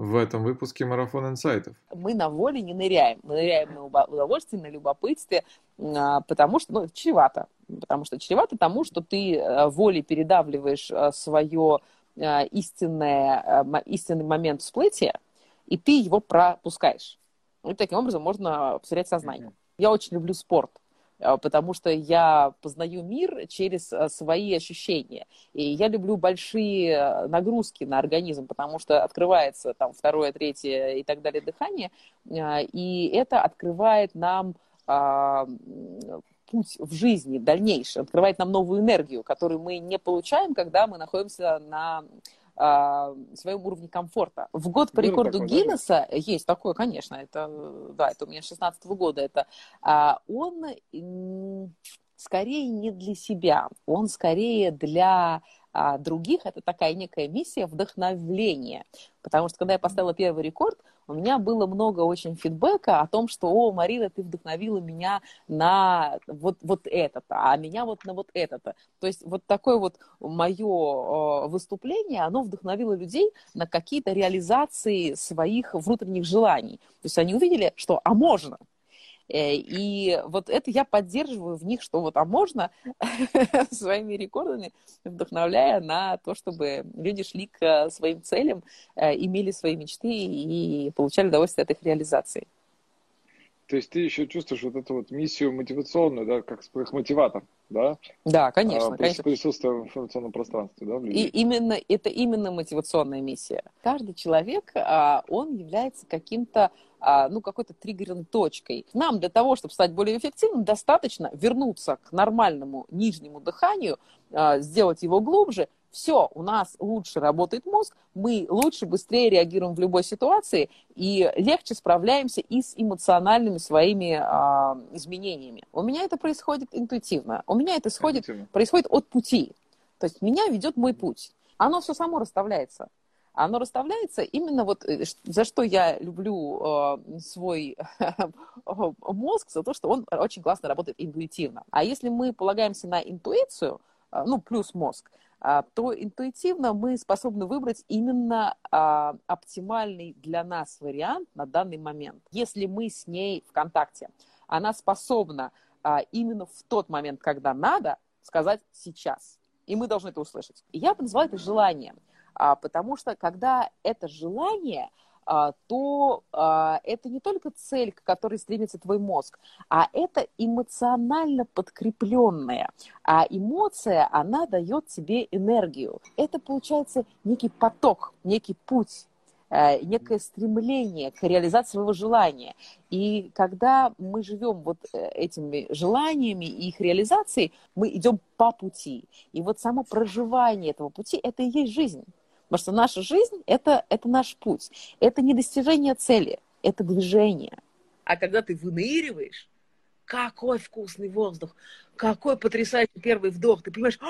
в этом выпуске «Марафон инсайтов». Мы на воле не ныряем. Мы ныряем на удовольствие, на любопытстве, а, потому что, ну, чревато. Потому что чревато тому, что ты э, волей передавливаешь э, свое э, истинное, истинный момент всплытия, и ты его пропускаешь. И таким образом можно потерять сознание. Я очень люблю спорт. А, потому что я познаю мир через а, свои ощущения. И я люблю большие а, нагрузки на организм, потому что открывается там второе, третье и так далее дыхание, и это открывает нам путь в жизни дальнейший, открывает нам новую энергию, которую мы не получаем, когда мы находимся на э, своем уровне комфорта. В год по рекорду такой, Гиннесса да? есть такое, конечно, это, да, это у меня 16 -го года, это э, он скорее не для себя, он скорее для а других это такая некая миссия вдохновления. Потому что когда я поставила первый рекорд, у меня было много очень фидбэка о том, что, о, Марина, ты вдохновила меня на вот, вот это-то, а меня вот на вот это-то. То есть вот такое вот мое выступление, оно вдохновило людей на какие-то реализации своих внутренних желаний. То есть они увидели, что, а можно, и вот это я поддерживаю в них, что вот, а можно своими рекордами, вдохновляя на то, чтобы люди шли к э, своим целям, э, имели свои мечты и получали удовольствие от их реализации. То есть ты еще чувствуешь вот эту вот миссию мотивационную, да, как мотиватор, да? Да, конечно. А, конечно. Присутствие в информационном пространстве, да? И именно, это именно мотивационная миссия. Каждый человек, а, он является каким-то а, ну, какой-то триггерной точкой. Нам для того, чтобы стать более эффективным, достаточно вернуться к нормальному нижнему дыханию, а, сделать его глубже, все, у нас лучше работает мозг, мы лучше, быстрее реагируем в любой ситуации и легче справляемся и с эмоциональными своими а, изменениями. У меня это происходит интуитивно. У меня это исходит, происходит от пути. То есть меня ведет мой путь. Оно все само расставляется. Оно расставляется именно вот э, за что я люблю э, свой мозг, за то, что он очень классно работает интуитивно. А если мы полагаемся на интуицию, э, ну, плюс мозг, то интуитивно мы способны выбрать именно а, оптимальный для нас вариант на данный момент. Если мы с ней в контакте, она способна а, именно в тот момент, когда надо, сказать сейчас. И мы должны это услышать. Я бы назвала это желанием, потому что когда это желание, а, то а, это не только цель, к которой стремится твой мозг, а это эмоционально подкрепленная. А эмоция, она дает тебе энергию. Это получается некий поток, некий путь э, некое стремление к реализации своего желания. И когда мы живем вот э, этими желаниями и их реализацией, мы идем по пути. И вот само проживание этого пути – это и есть жизнь. Потому что наша жизнь это, это наш путь. Это не достижение цели, это движение. А когда ты выныриваешь, какой вкусный воздух, какой потрясающий первый вдох, ты понимаешь, «А,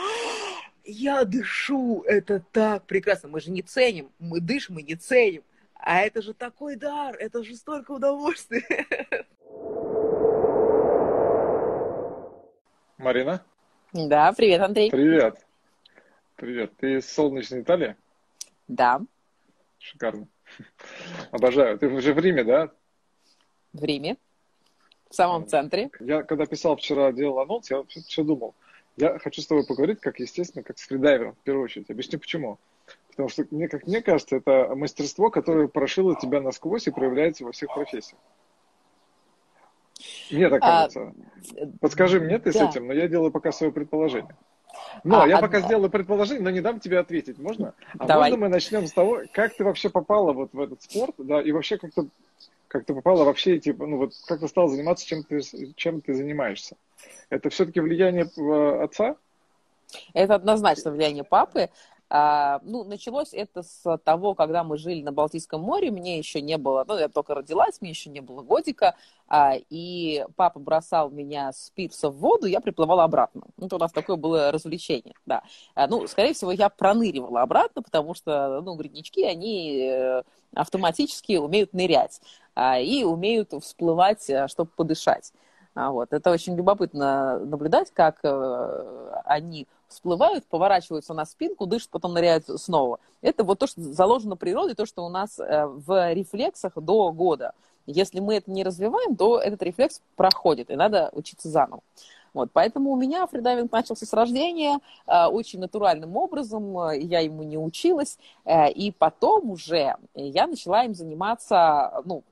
я дышу, это так прекрасно. Мы же не ценим, мы дышим и не ценим. А это же такой дар, это же столько удовольствия. Марина? Да, привет, Андрей. Привет. Привет. Ты из солнечной Италии? Да. Шикарно. Обожаю. Ты уже в Риме, да? В Риме. В самом центре. Я когда писал вчера, делал анонс, я все думал. Я хочу с тобой поговорить, как, естественно, как с фридайвером, в первую очередь. Объясню почему. Потому что, мне, как мне кажется, это мастерство, которое прошило тебя насквозь и проявляется во всех профессиях. Мне так а, кажется. А, Подскажи мне ты да. с этим, но я делаю пока свое предположение. Но а, я а... пока сделаю предположение, но не дам тебе ответить. Можно? А Давай. можно мы начнем с того, как ты вообще попала вот в этот спорт, да, и вообще как ты, как ты попала вообще, типа, ну вот как ты стал заниматься, чем ты, чем ты занимаешься? Это все-таки влияние э, отца? Это однозначно влияние папы. А, ну, началось это с того, когда мы жили на Балтийском море, мне еще не было, ну, я только родилась, мне еще не было годика, а, и папа бросал меня с пирса в воду, я приплывала обратно. Ну, это у нас такое было развлечение, да. А, ну, скорее всего, я проныривала обратно, потому что, ну, грибнички, они э, автоматически умеют нырять и умеют всплывать, чтобы подышать. А вот. Это очень любопытно наблюдать, как э, они всплывают, поворачиваются на спинку, дышат, потом ныряют снова. Это вот то, что заложено природой, то, что у нас э, в рефлексах до года. Если мы это не развиваем, то этот рефлекс проходит, и надо учиться заново. Вот, поэтому у меня фридайвинг начался с рождения э, очень натуральным образом, я ему не училась, э, и потом уже я начала им заниматься, ну,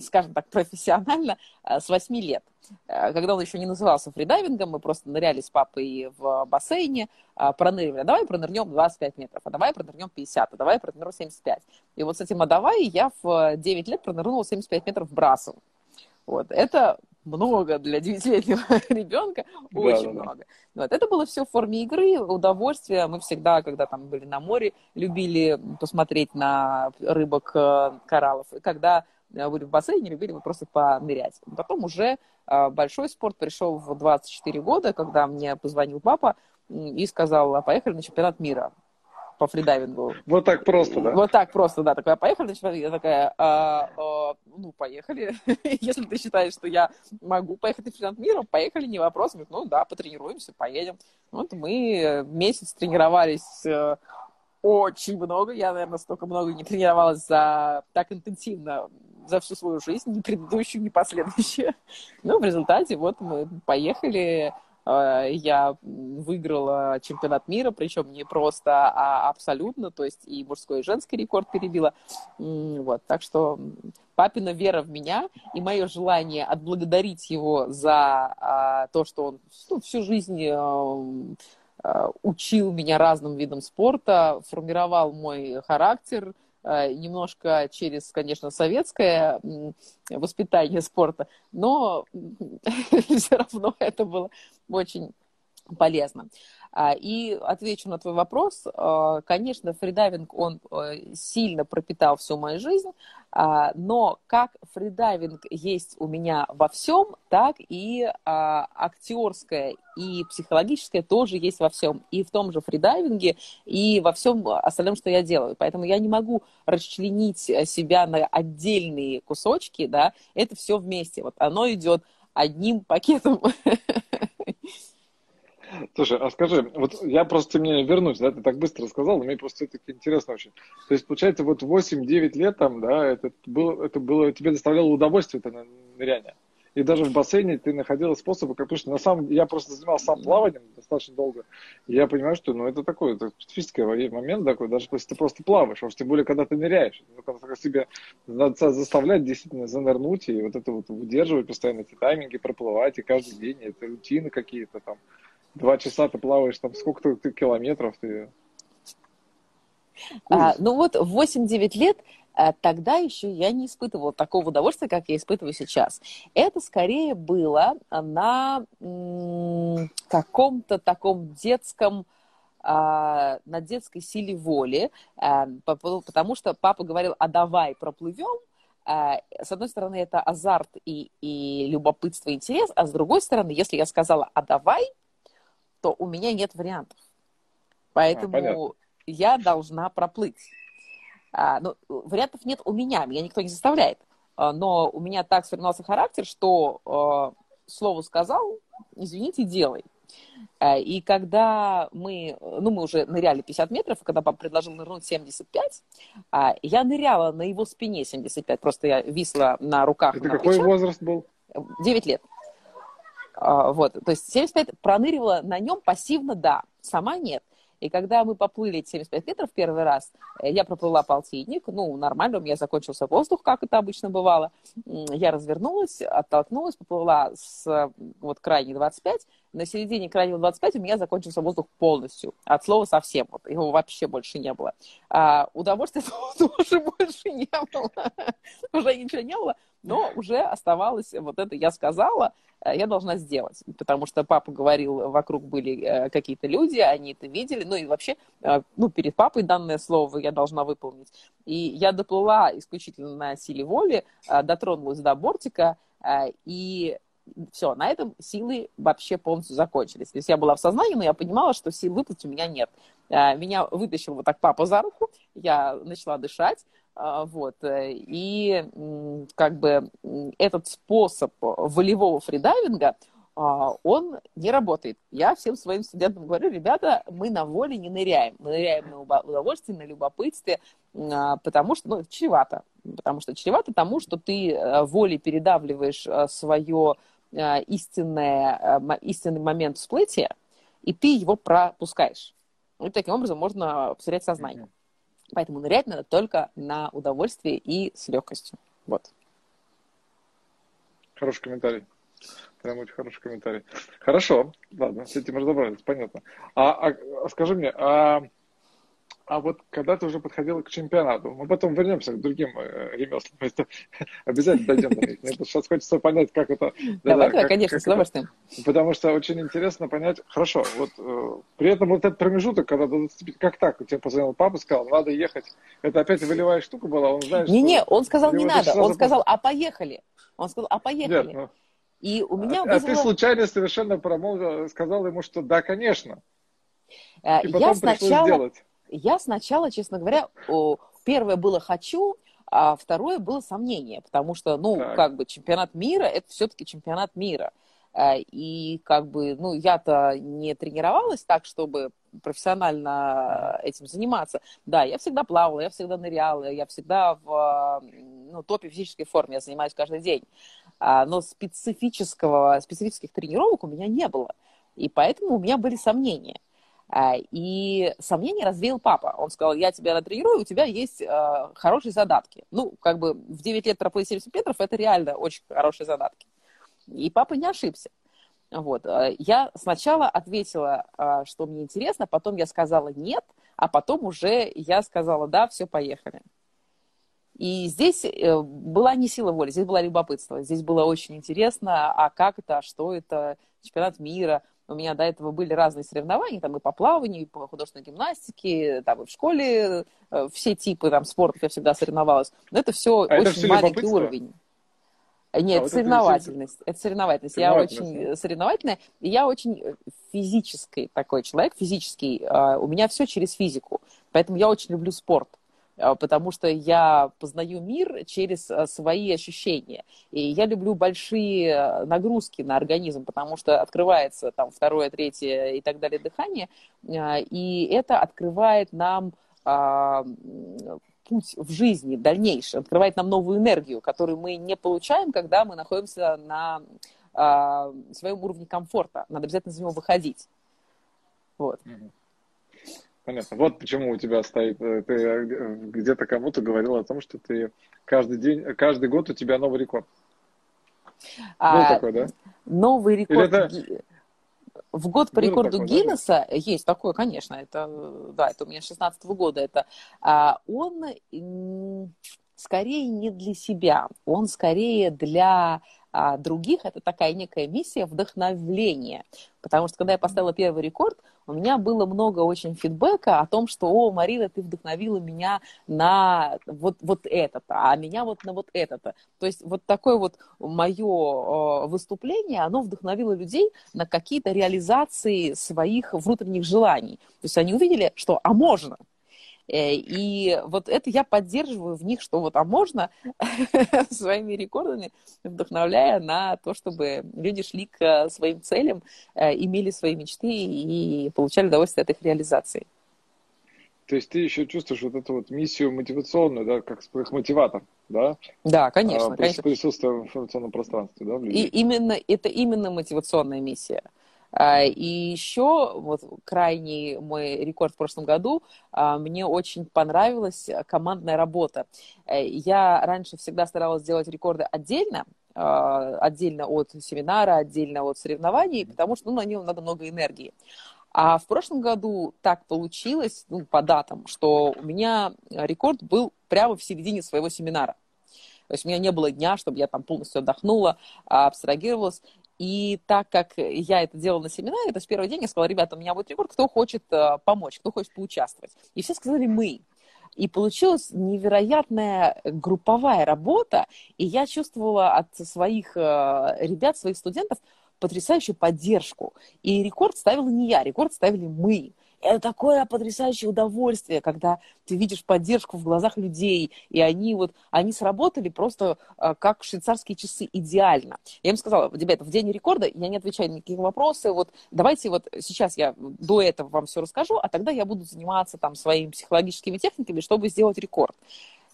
скажем так, профессионально э, с 8 лет. Э, когда он еще не назывался фридайвингом, мы просто ныряли с папой в бассейне, э, проныривали. Давай пронырнем 25 метров, а давай пронырнем 50, а давай пронырнем 75. И вот с этим «а давай» я в 9 лет пронырнула 75 метров брасом. Вот. Это много для 9-летнего ребенка, очень да, много. Да. Вот. Это было все в форме игры, удовольствия. Мы всегда, когда там были на море, любили посмотреть на рыбок кораллов. И когда были в бассейне, любили мы просто понырять. Потом уже а, большой спорт пришел в 24 года, когда мне позвонил папа и сказал, а поехали на чемпионат мира по фридайвингу. Вот так просто, да? Вот так просто, да. Такая, поехали на чемпионат Я такая, а, а, ну, поехали. Если ты считаешь, что я могу поехать на чемпионат мира, поехали, не вопрос. Говорит, ну да, потренируемся, поедем. Вот мы месяц тренировались э, очень много. Я, наверное, столько много не тренировалась за так интенсивно за всю свою жизнь, ни предыдущую, ни последующую. Ну, в результате вот мы поехали, я выиграла чемпионат мира, причем не просто, а абсолютно, то есть и мужской, и женский рекорд перебила. Вот, так что папина вера в меня и мое желание отблагодарить его за а, то, что он ну, всю жизнь э, э, учил меня разным видам спорта, формировал мой характер, Э, немножко через, конечно, советское воспитание спорта, но все равно это было очень полезно. А, и отвечу на твой вопрос. А, конечно, фридайвинг, он э, сильно пропитал всю мою жизнь, а, но как фридайвинг есть у меня во всем, так и актерское и психологическое тоже есть во всем. И в том же фридайвинге, и во всем остальном, что я делаю. Поэтому я не могу расчленить себя на отдельные кусочки, да, это все вместе. Вот оно идет одним пакетом Слушай, а скажи, вот я просто мне вернусь, да, ты так быстро сказал, но мне просто это интересно очень. То есть, получается, вот 8-9 лет там, да, это было, это было, тебе доставляло удовольствие это ныряние. И даже в бассейне ты находила способы, как, потому что на самом я просто занимался сам плаванием достаточно долго, и я понимаю, что, ну, это такой, это специфический момент такой, даже если ты просто плаваешь, уж тем более, когда ты ныряешь, ну, когда себе надо заставлять действительно занырнуть, и вот это вот выдерживать постоянно эти тайминги, проплывать, и каждый день, это рутины какие-то там, Два часа ты плаваешь, там сколько ты километров ты... А, ну вот 8-9 лет а, тогда еще я не испытывала такого удовольствия, как я испытываю сейчас. Это скорее было на каком-то таком детском, а, на детской силе воли, а, потому что папа говорил, а давай проплывем, с одной стороны, это азарт и, и любопытство, интерес, а с другой стороны, если я сказала, а давай, то у меня нет вариантов. Поэтому а, я должна проплыть. А, ну, вариантов нет у меня, меня никто не заставляет. А, но у меня так сформировался характер, что а, слово сказал, извините, делай. А, и когда мы, ну, мы уже ныряли 50 метров, и когда папа предложил нырнуть 75, а, я ныряла на его спине 75, просто я висла на руках. Это на какой плечах. возраст был? 9 лет. А, вот, то есть 75 проныривала на нем пассивно, да, сама нет. И когда мы поплыли 75 метров первый раз, э, я проплыла полтинник, ну, нормально, у меня закончился воздух, как это обычно бывало. Я развернулась, оттолкнулась, поплыла с вот крайней 25, на середине крайнего 25 у меня закончился воздух полностью, от слова совсем, вот, его вообще больше не было. А удовольствия тоже больше не было, уже ничего не было, но уже оставалось вот это я сказала, э, я должна сделать, потому что папа говорил, вокруг были э, какие-то люди, они это видели, ну и вообще, э, ну, перед папой данное слово я должна выполнить. И я доплыла исключительно на силе воли, дотронулась до бортика, и все, на этом силы вообще полностью закончились. То есть я была в сознании, но я понимала, что сил выплыть у меня нет. Меня вытащил вот так папа за руку, я начала дышать, А, вот. Э, и как бы этот способ волевого фридайвинга, а, он не работает. Я всем своим студентам говорю, ребята, мы на воле не ныряем. Мы ныряем на удовольствие, на любопытстве, а, потому что, ну, чревато. Потому что чревато тому, что ты э, волей передавливаешь э, свое истинное, истинный момент всплытия, и ты его пропускаешь. И таким образом можно потерять сознание. Поэтому нырять надо только на удовольствие и с легкостью. Вот. Хороший комментарий. Прям очень хороший комментарий. Хорошо, ладно, с этим разобрались, понятно. А, а, а скажи мне, а а вот когда ты уже подходила к чемпионату, мы потом вернемся к другим э, ремеслам. Это обязательно дойдем до них. Мне сейчас хочется понять, как это... Да, да, конечно, как с удовольствием. Это, потому что очень интересно понять, хорошо, вот э, при этом вот этот промежуток, когда до 25, как так, у тебя позвонил папа, сказал, надо ехать, это опять волевая штука была, он знает, Не-не, он сказал, не надо, он сказал, а поехали. Он сказал, а поехали. Нет, ну, и у меня а, вызвало... а ты случайно совершенно промолвил, сказал ему, что да, конечно. Э, И потом я сначала... пришлось сделать. Я сначала, честно говоря, первое было «хочу», а второе было сомнение, потому что, ну, так. как бы чемпионат мира – это все-таки чемпионат мира. Э, и как бы, ну, я-то не тренировалась так, чтобы профессионально этим заниматься. Да, я всегда плавала, я всегда ныряла, я всегда в ну, топе физической форме, я занимаюсь каждый день. А, но специфического, специфических тренировок у меня не было. И поэтому у меня были сомнения. А, и сомнения развеял папа. Он сказал, я тебя натренирую, у тебя есть э, хорошие задатки. Ну, как бы в 9 лет проплыть 70 метров, это реально очень хорошие задатки. И папа не ошибся. Вот. Я сначала ответила, что мне интересно, потом я сказала нет, а потом уже я сказала да, все, поехали. И здесь э, была не сила воли, здесь была любопытство. Здесь было очень интересно, а как это, а что это, чемпионат мира, у меня до этого были разные соревнования, там и по плаванию, и по художественной гимнастике, там и в школе э, все типы там спортов я всегда соревновалась. Но это все а очень это все маленький уровень. Нет, а это вот соревновательность. Это, это соревновательность. Я очень соревновательная, и я очень физический такой человек, физический. А, у меня все через физику. Поэтому я очень люблю спорт. А, потому что я познаю мир через а, свои ощущения. И я люблю большие а, нагрузки на организм, потому что открывается там второе, третье и так далее дыхание, и это открывает нам путь в жизни дальнейший, открывает нам новую энергию, которую мы не получаем, когда мы находимся на своем уровне комфорта. Надо обязательно из него выходить. Вот. Mm-hmm. Понятно. Вот почему у тебя стоит, э, ты э, где-то кому-то говорил о том, что ты каждый день, каждый год у тебя новый рекорд. А, Был такой, да? Новый рекорд. это... В год по рекорду такой, Гиннесса да? есть такое, конечно, это, да, это у меня 16 -го года, это, а, он скорее не для себя, он скорее для а других это такая некая миссия вдохновления. Потому что когда я поставила первый рекорд, у меня было много очень фидбэка о том, что, о, Марина, ты вдохновила меня на вот, вот это-то, а меня вот на вот это-то. То есть вот такое вот мое выступление, оно вдохновило людей на какие-то реализации своих внутренних желаний. То есть они увидели, что, а можно, и вот это я поддерживаю в них, что вот, а можно своими рекордами, вдохновляя на то, чтобы люди шли к своим целям, э, имели свои мечты и получали удовольствие от их реализации. То есть ты еще чувствуешь вот эту вот миссию мотивационную, да, как мотиватор, да? Да, конечно. А, конечно. Присутствие в информационном пространстве, да? И именно, это именно мотивационная миссия. А, и еще вот крайний мой рекорд в прошлом году, а, мне очень понравилась командная работа. Э, я раньше всегда старалась делать рекорды отдельно, а, отдельно от семинара, отдельно от соревнований, потому что ну, на нем надо много энергии. А в прошлом году так получилось, ну, по датам, что у меня рекорд был прямо в середине своего семинара. То есть у меня не было дня, чтобы я там полностью отдохнула, абстрагировалась. И так как я это делала на семинаре, то есть первый день я сказала, ребята, у меня будет рекорд, кто хочет э, помочь, кто хочет поучаствовать. И все сказали мы. И получилась невероятная групповая работа, и я чувствовала от своих э, ребят, своих студентов потрясающую поддержку. И рекорд ставила не я, рекорд ставили мы. Это такое потрясающее удовольствие, когда ты видишь поддержку в глазах людей, и они вот, они сработали просто э, как швейцарские часы идеально. Я им сказала, ребята, в день рекорда я не отвечаю на никакие вопросы, вот давайте вот сейчас я до этого вам все расскажу, а тогда я буду заниматься там своими психологическими техниками, чтобы сделать рекорд.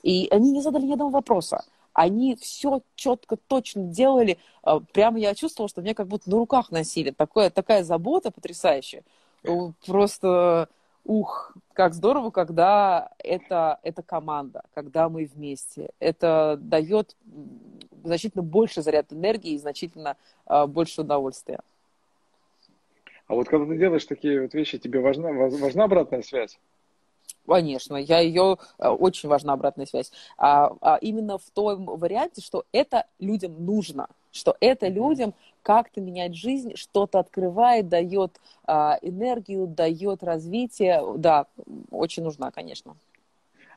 И они не задали ни одного вопроса они все четко, точно делали. Э, прямо я чувствовала, что меня как будто на руках носили. Такое, такая забота потрясающая. Просто, ух, как здорово, когда это, это команда, когда мы вместе. Это дает значительно больше заряд энергии и значительно uh, больше удовольствия. А вот когда ты делаешь такие вот вещи, тебе важна, важна обратная связь? Конечно, я ее э, очень важна обратная связь. А, а именно в том варианте, что это людям нужно, что это людям как-то менять жизнь, что-то открывает, дает а, энергию, дает развитие. Да, очень нужна, конечно.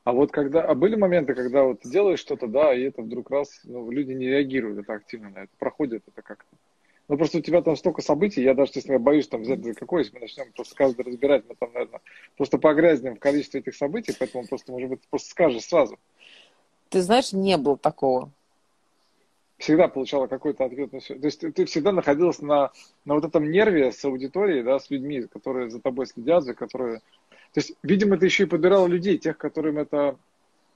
А вот когда, а были моменты, когда вот делаешь что-то, да, и это вдруг раз, ну, люди не реагируют это активно на это, проходит это как-то. Ну, просто у тебя там столько событий, я даже, честно, боюсь там взять за какое, если мы начнем просто каждый разбирать, мы там, наверное, просто погрязнем в количестве этих событий, поэтому просто, может быть, просто скажешь сразу. Ты знаешь, не было такого. Всегда получала какой-то ответ на все. То есть ты всегда находилась на, на вот этом нерве с аудиторией, да, с людьми, которые за тобой следят, за которые... То есть, видимо, ты еще и подбирала людей, тех, которым это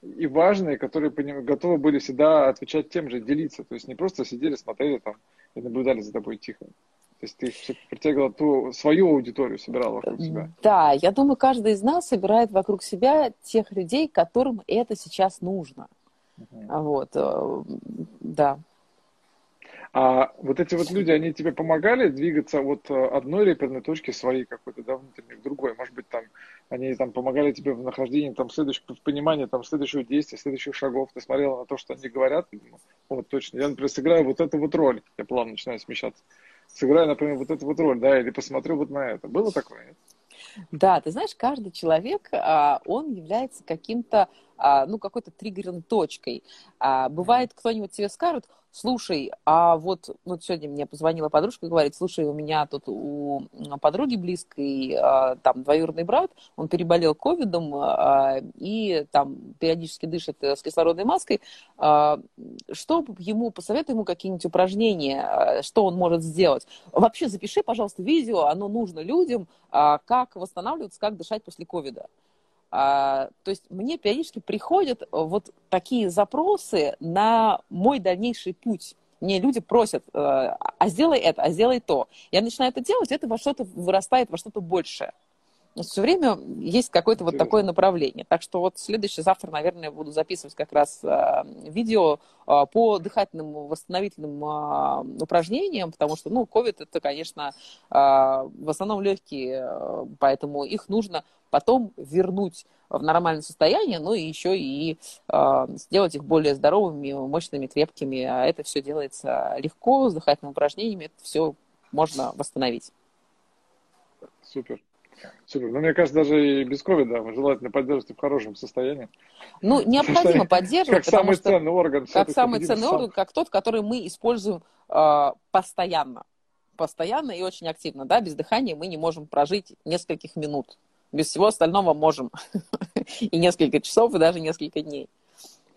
и важно, и которые готовы были всегда отвечать тем же, делиться. То есть не просто сидели, смотрели там и наблюдали за тобой тихо. То есть ты притягивала ту свою аудиторию, собирала вокруг себя. Да, я думаю, каждый из нас собирает вокруг себя тех людей, которым это сейчас нужно. Uh-huh. Вот, э, да. А вот эти вот люди, они тебе помогали двигаться от э, одной реперной точки своей какой-то, да, внутренней к другой? Может быть, там они там помогали тебе в нахождении там следующего, в понимании там следующего действия, следующих шагов. Ты смотрела на то, что они говорят, вот точно, я, например, сыграю вот эту вот роль. Я плавно начинаю смещаться. Сыграю, например, вот эту вот роль, да, или посмотрю вот на это. Было такое? Нет? Да, ты знаешь, каждый человек, а, он является каким-то, а, ну, какой-то триггерной точкой. А, бывает, кто-нибудь тебе скажет, слушай, а вот, вот сегодня мне позвонила подружка и говорит, слушай, у меня тут у подруги близкой а, там двоюродный брат, он переболел ковидом а, и там периодически дышит э, с кислородной маской, а, что ему, посоветуй ему какие-нибудь упражнения, что он может сделать. Вообще запиши, пожалуйста, видео, оно нужно людям, как восстанавливаться, как дышать после ковида. А, то есть мне периодически приходят вот такие запросы на мой дальнейший путь. Мне люди просят, э, а сделай это, а сделай то. Я начинаю это делать, это во что-то вырастает, во что-то большее. Все время есть какое-то вот такое направление. Так что вот следующий завтра, наверное, буду записывать как раз э, видео э, по дыхательным восстановительным э, упражнениям, потому что, ну, COVID это, конечно, э, в основном легкие, поэтому их нужно потом вернуть в нормальное состояние, ну и еще и сделать их более здоровыми, мощными, крепкими. А это все делается легко, с дыхательными упражнениями, это все можно восстановить. Супер. Супер. Ну, мне кажется, даже и без ковида желательно поддерживать в хорошем состоянии. Ну, необходимо поддерживать. Как самый что, ценный орган. Как самый ценный сам. орган, как тот, который мы используем э, постоянно. Постоянно и очень активно. Да? Без дыхания мы не можем прожить нескольких минут. Без всего остального можем. и несколько часов, и даже несколько дней.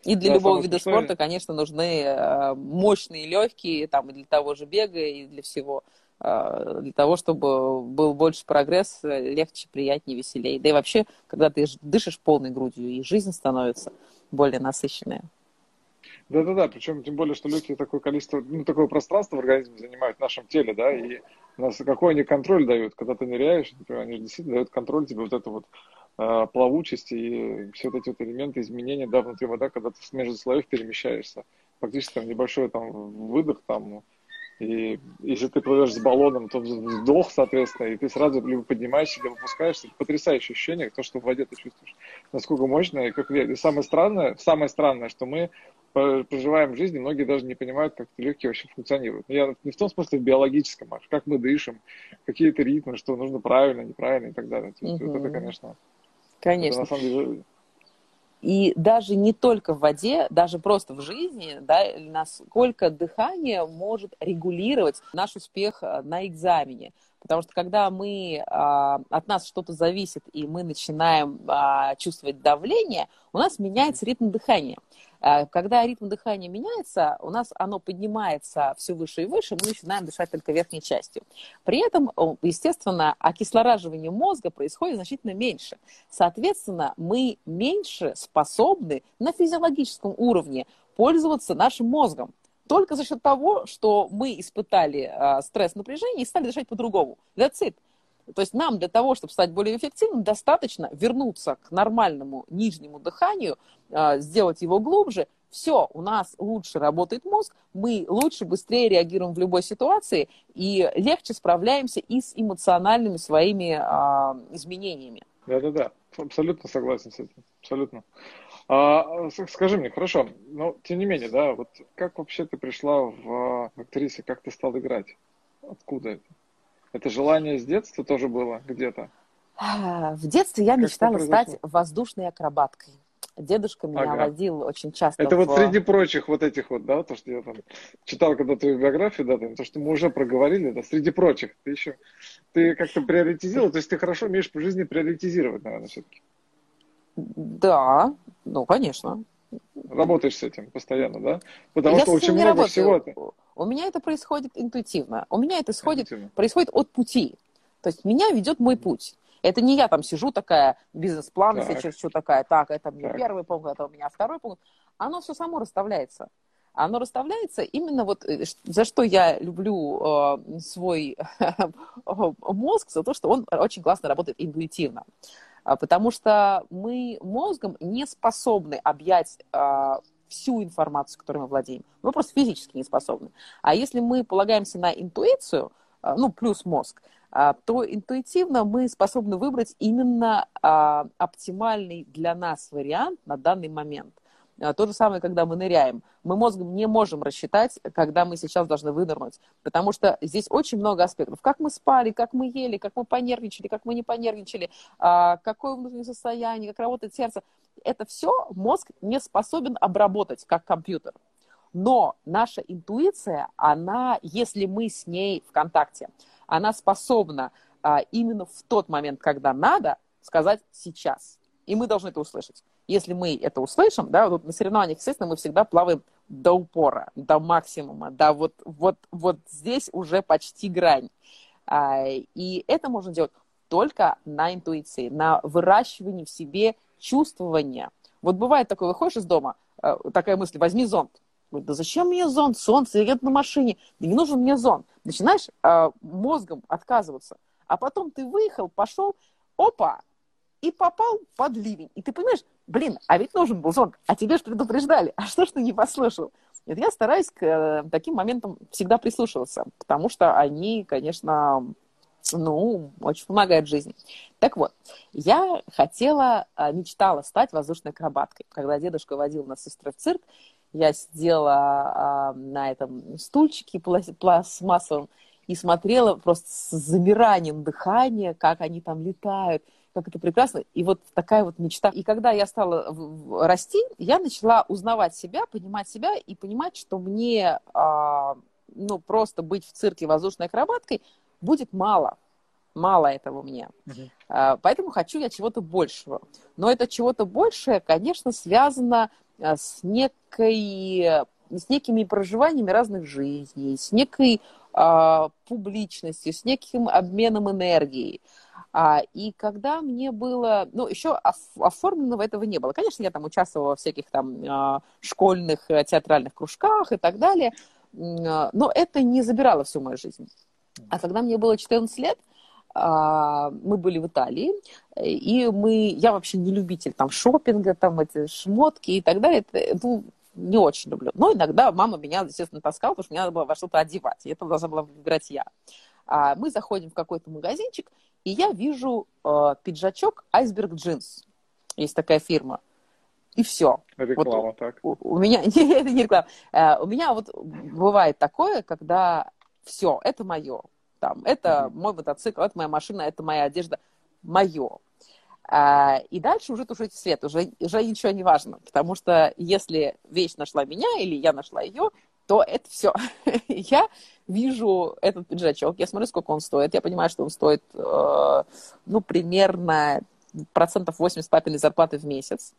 И для да, любого вида спорта, конечно, нужны э, мощные легкие, там, и для того же бега, и для всего. Э, для того, чтобы был больше прогресс, легче, приятнее, веселее. Да и вообще, когда ты дышишь полной грудью, и жизнь становится более насыщенная. Да-да-да, причем тем более, что легкие такое количество, ну, такое пространство в организме занимают в нашем теле, да, и нас какой они контроль дают, когда ты ныряешь, например, они же действительно дают контроль тебе вот это вот э, плавучесть и все вот эти вот элементы изменения, да, внутри вода, когда ты между слоев перемещаешься. Фактически там небольшой там выдох, там и если ты плывешь с баллоном, то вдох, соответственно, и ты сразу либо поднимаешься, либо опускаешься. Это потрясающее ощущение, то, что в воде ты чувствуешь, насколько мощно и как И самое странное, самое странное, что мы проживаем жизнь, и многие даже не понимают, как легкие вообще функционируют. Я не в том смысле в биологическом, а как мы дышим, какие-то ритмы, что нужно правильно, неправильно и так далее. То есть, угу. вот это, конечно, конечно. Это, на самом деле, И даже не только в воде, даже просто в жизни, да, насколько дыхание может регулировать наш успех э, на экзамене. Потому что когда мы, а, от нас что-то зависит, и мы начинаем а, чувствовать давление, у нас меняется ритм дыхания. А, когда ритм дыхания меняется, у нас оно поднимается все выше и выше, мы начинаем дышать только верхней частью. При этом, естественно, окислораживание мозга происходит значительно меньше. Соответственно, мы меньше способны на физиологическом уровне пользоваться нашим мозгом только за счет того, что мы испытали э, стресс, напряжение и стали дышать по-другому. That's it. То есть нам для того, чтобы стать более эффективным, достаточно вернуться к нормальному нижнему дыханию, э, сделать его глубже. Все, у нас лучше работает мозг, мы лучше, быстрее реагируем в любой ситуации и легче справляемся и с эмоциональными своими э, изменениями. Да-да-да, абсолютно согласен с этим, абсолютно. А, скажи мне, хорошо, но тем не менее, да, вот как вообще ты пришла в, в актрисе, как ты стал играть? Откуда это? Это желание с детства тоже было где-то? В детстве я как мечтала стать воздушной акробаткой. Дедушка меня ага. водил очень часто. Это в... вот среди прочих вот этих вот, да, то, что я там читал когда твою биографию, да, там, то, что мы уже проговорили, да, среди прочих. Ты еще, ты как-то приоритизировал, то есть ты хорошо умеешь по жизни приоритизировать, наверное, все-таки. Да, ну, конечно. Работаешь с этим постоянно, да? Потому Я что очень много работаю. всего. -то. У меня это происходит интуитивно. У меня это исходит, происходит от пути. То есть меня ведет мой путь. Это не я там сижу такая, бизнес-план себе черчу такая, так, это мне так. первый пункт, это у меня второй пункт. Оно все само расставляется. Оно расставляется именно вот, э, за что я люблю э, свой мозг, за то, что он очень классно работает интуитивно. А, потому что мы мозгом не способны объять а, всю информацию, которой мы владеем. Мы просто физически не способны. А если мы полагаемся на интуицию, а, ну, плюс мозг, то интуитивно мы способны выбрать именно оптимальный для нас вариант на данный момент. А, то же самое, когда мы ныряем. Мы мозгом не можем рассчитать, когда мы сейчас должны вынырнуть, потому что здесь очень много аспектов. Как мы спали, как мы ели, как мы понервничали, как мы не понервничали, а, какое внутреннее состояние, как работает сердце. Это все мозг не способен обработать, как компьютер. Но наша интуиция, она, если мы с ней в контакте, она способна а, именно в тот момент, когда надо, сказать сейчас. И мы должны это услышать если мы это услышим, да, вот на соревнованиях, естественно, мы всегда плаваем до упора, до максимума, да, вот, вот, вот здесь уже почти грань. А, и это можно делать только на интуиции, на выращивании в себе чувствования. Вот бывает такое, выходишь из дома, э, такая мысль, возьми зонт. Да зачем мне зонт? Солнце, я еду на машине. Да не нужен мне зонт. Начинаешь э, мозгом отказываться. А потом ты выехал, пошел, опа, и попал под ливень. И ты понимаешь, блин, а ведь нужен был зонт, а тебе же предупреждали, а что ж ты не послушал? Нет, я стараюсь к э, таким моментам всегда прислушиваться, потому что они, конечно, ну, очень помогают жизни. Так вот, я хотела, э, мечтала стать воздушной акробаткой. Когда дедушка водил нас сестрой в цирк, я сидела а, на этом стульчике пластмассовом и смотрела просто с замиранием дыхания, как они там летают – как это прекрасно. И вот такая вот мечта. И когда я стала расти, я начала узнавать себя, понимать себя и понимать, что мне а, ну, просто быть в цирке воздушной акробаткой будет мало. Мало этого мне. Uh-huh. А, поэтому хочу я чего-то большего. Но это чего-то большее, конечно, связано а, с некой с некими проживаниями разных жизней, с некой а, публичностью, с неким обменом энергии. А, и когда мне было, ну, еще оформленного этого не было. Конечно, я там участвовала во всяких там а, школьных э, театральных кружках и так далее, а, но это не забирало всю мою жизнь. А когда мне было 14 лет, мы были в Италии, и мы, я вообще не любитель там шопинга, там эти шмотки и так далее, это, ну, не очень люблю. Но иногда мама меня, естественно, таскала, потому что мне надо было во что-то одевать, и это должна была выбирать я. Мы заходим в какой-то магазинчик, и я вижу э, пиджачок Iceberg Jeans. Есть такая фирма. И все. Реклама, вот, так. У, у меня, не, это не реклама. Э, у меня вот бывает такое, когда все, это мое. Там, это mm-hmm. мой мотоцикл, это моя машина, это моя одежда, мое. А, и дальше уже тушить свет, уже, уже ничего не важно, потому что если вещь нашла меня или я нашла ее, то это все. я вижу этот пиджачок, я смотрю, сколько он стоит, я понимаю, что он стоит, э, ну, примерно процентов 80 папиной зарплаты в месяц.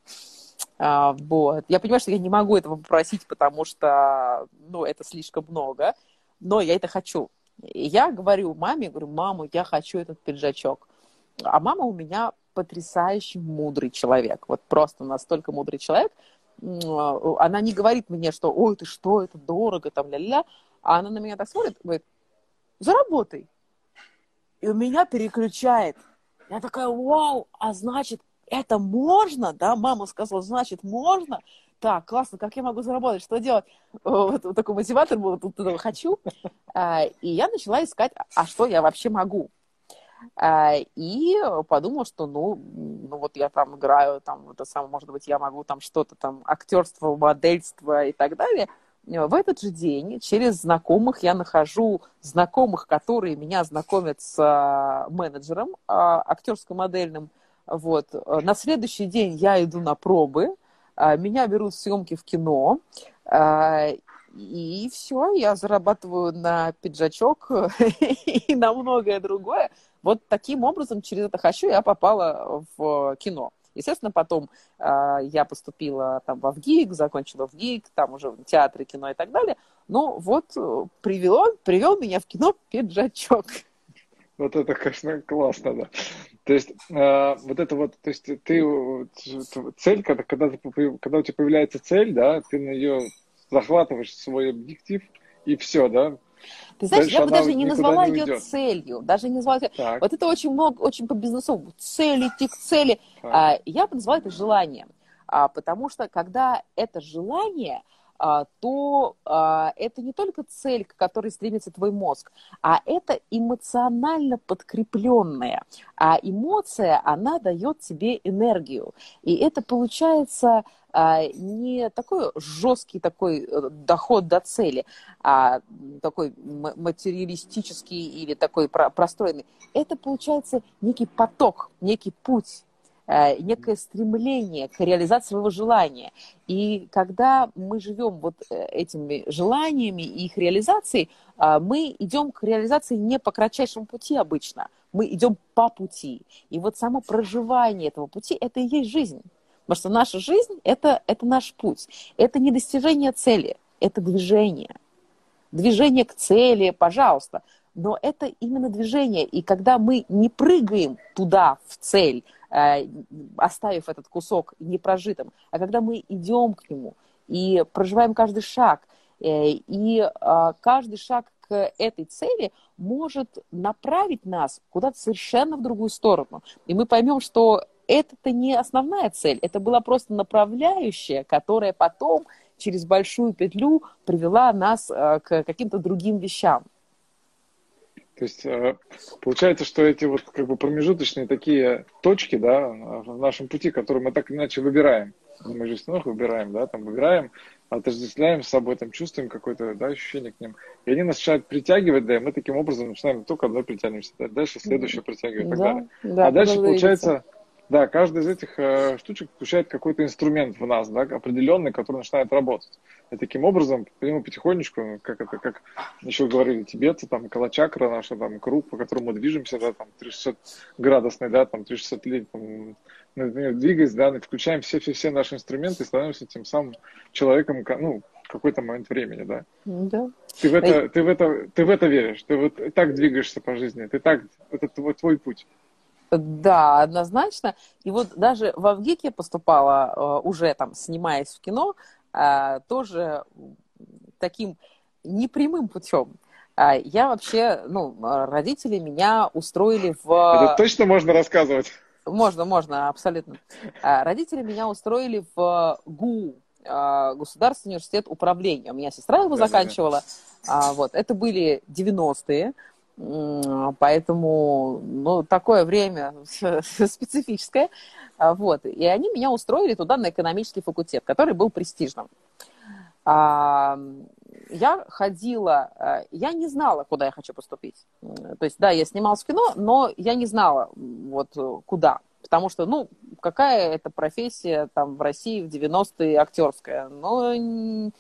А, вот. Я понимаю, что я не могу этого попросить, потому что, ну, это слишком много, но я это хочу. И я говорю маме, говорю, маму, я хочу этот пиджачок. А мама у меня потрясающий мудрый человек. Вот просто настолько мудрый человек. Она не говорит мне, что, ой, ты что, это дорого, там, ля-ля. А она на меня так смотрит, говорит, заработай. И у меня переключает. Я такая, вау, а значит, это можно, да? Мама сказала, значит, можно. Так, классно, как я могу заработать, что делать? Вот, вот такой мотиватор был, тут этого хочу. А, и я начала искать, а что я вообще могу? А, и подумала, что, ну, ну вот я там играю, там, это самое, может быть, я могу там что-то там, актерство, модельство и так далее. В этот же день через знакомых я нахожу знакомых, которые меня знакомят с а, менеджером актерско-модельным, вот. На следующий день я иду на пробы, меня берут в съемки в кино, и все, я зарабатываю на пиджачок и на многое другое. Вот таким образом через это хочу я попала в кино. Естественно, потом э, я поступила там в ВГИК, закончила в ГИК, там уже в театре, кино и так далее. Ну вот э, привело, привел меня в кино пиджачок. Вот это, конечно, классно, да. То есть э, вот это вот, то есть ты цель, когда, когда, когда у тебя появляется цель, да, ты на нее захватываешь свой объектив и все, да. Ты знаешь, Дальше я бы даже не назвала не ее целью, даже не назвала так. Вот это очень много, очень по бизнесу. Цель, идти к цели. А, я бы назвала это желанием. А, потому что когда это желание, то а, это не только цель, к которой стремится твой мозг, а это эмоционально подкрепленная. А эмоция, она дает тебе энергию. И это получается а, не такой жесткий такой э, доход до цели, а такой материалистический или такой простроенный. Это получается некий поток, некий путь некое стремление к реализации своего желания. И когда мы живем вот э, этими желаниями и их реализацией, э, мы идем к реализации не по кратчайшему пути обычно, мы идем по пути. И вот само проживание этого пути – это и есть жизнь. Потому что наша жизнь это, – это наш путь. Это не достижение цели, это движение. Движение к цели, пожалуйста. Но это именно движение. И когда мы не прыгаем туда, в цель, Э, оставив этот кусок непрожитым, а когда мы идем к нему и проживаем каждый шаг, э, и а, каждый шаг к этой цели может направить нас куда-то совершенно в другую сторону. И мы поймем, что это-то не основная цель, это была просто направляющая, которая потом через большую петлю привела нас э, к каким-то другим вещам. То есть э, получается, что эти вот как бы промежуточные такие точки, да, в нашем пути, которые мы так или иначе выбираем, мы же снова выбираем, да, там выбираем, отождествляем с собой, там чувствуем какое-то, да, ощущение к ним, и они нас начинают притягивать, да, и мы таким образом начинаем только одной притянемся, да, дальше следующее притягивать и так да, далее. Да, а дальше получается, да, каждая из этих э, штучек включает какой-то инструмент в нас, да, определенный, который начинает работать. И таким образом, по нему потихонечку, как это, как еще говорили тибетцы, там, калачакра наша, там, круг, по которому мы движемся, да, там, 360 градусный, да, там, 360 лет, там, двигаясь, да, включаем все-все-все наши инструменты и становимся тем самым человеком, ну, в какой-то момент времени, да. Да. Ты в это, ты в это, ты в это веришь, ты вот так двигаешься по жизни, ты так, это твой, твой путь. Да, однозначно. И вот даже в Авгик я поступала, э, уже там снимаясь в кино, э, тоже таким непрямым путем. А я вообще, ну, родители меня устроили в... Это точно можно рассказывать? Можно, можно, абсолютно. А родители меня устроили в ГУ, э, Государственный университет управления. У меня сестра его да, заканчивала. Да. Вот. Это были 90-е. Поэтому, ну, такое время специфическое. А, вот. И они меня устроили туда на экономический факультет, который был престижным. А, я ходила, а, я не знала, куда я хочу поступить. То есть, да, я снималась в кино, но я не знала, вот, куда. потому что, ну, какая это профессия там в России в 90-е актерская? Ну,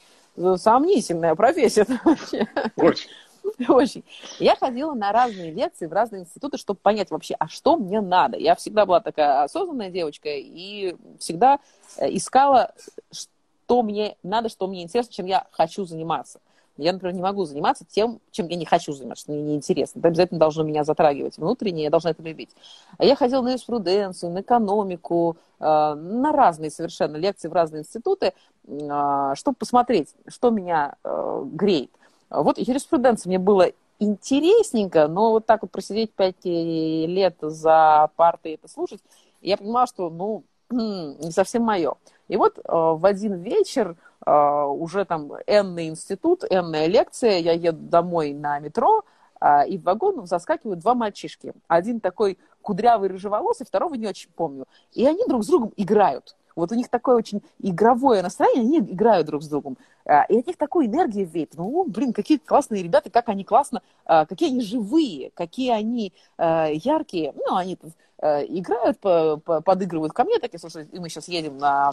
сомнительная профессия вообще. Очень. Очень. Я ходила на разные лекции в разные институты, чтобы понять вообще, а что мне надо. Я всегда была такая осознанная девочка и всегда э, искала, что мне надо, что мне интересно, чем я хочу заниматься. Я, например, не могу заниматься тем, чем я не хочу заниматься, что мне неинтересно. Это обязательно должно меня затрагивать внутренне, я должна это любить. А я ходила на юриспруденцию, на экономику, э, на разные совершенно лекции в разные институты, э, чтобы посмотреть, что меня греет. Вот юриспруденция мне было интересненько, но вот так вот просидеть пять лет за партой это слушать, я понимала, что, ну, не совсем мое. И вот э, в один вечер э, уже там энный институт, энная лекция, я еду домой на метро, э, и в вагон заскакивают два мальчишки. Один такой кудрявый, рыжеволосый, второго не очень помню. И они друг с другом играют. Вот у них такое очень игровое настроение, они играют друг с другом. А, и от них такой энергии веет. Ну, блин, какие классные ребята, как они классно, а, какие они живые, какие они а, яркие. Ну, они играют, подыгрывают ко мне, такие, слушай, мы сейчас едем на,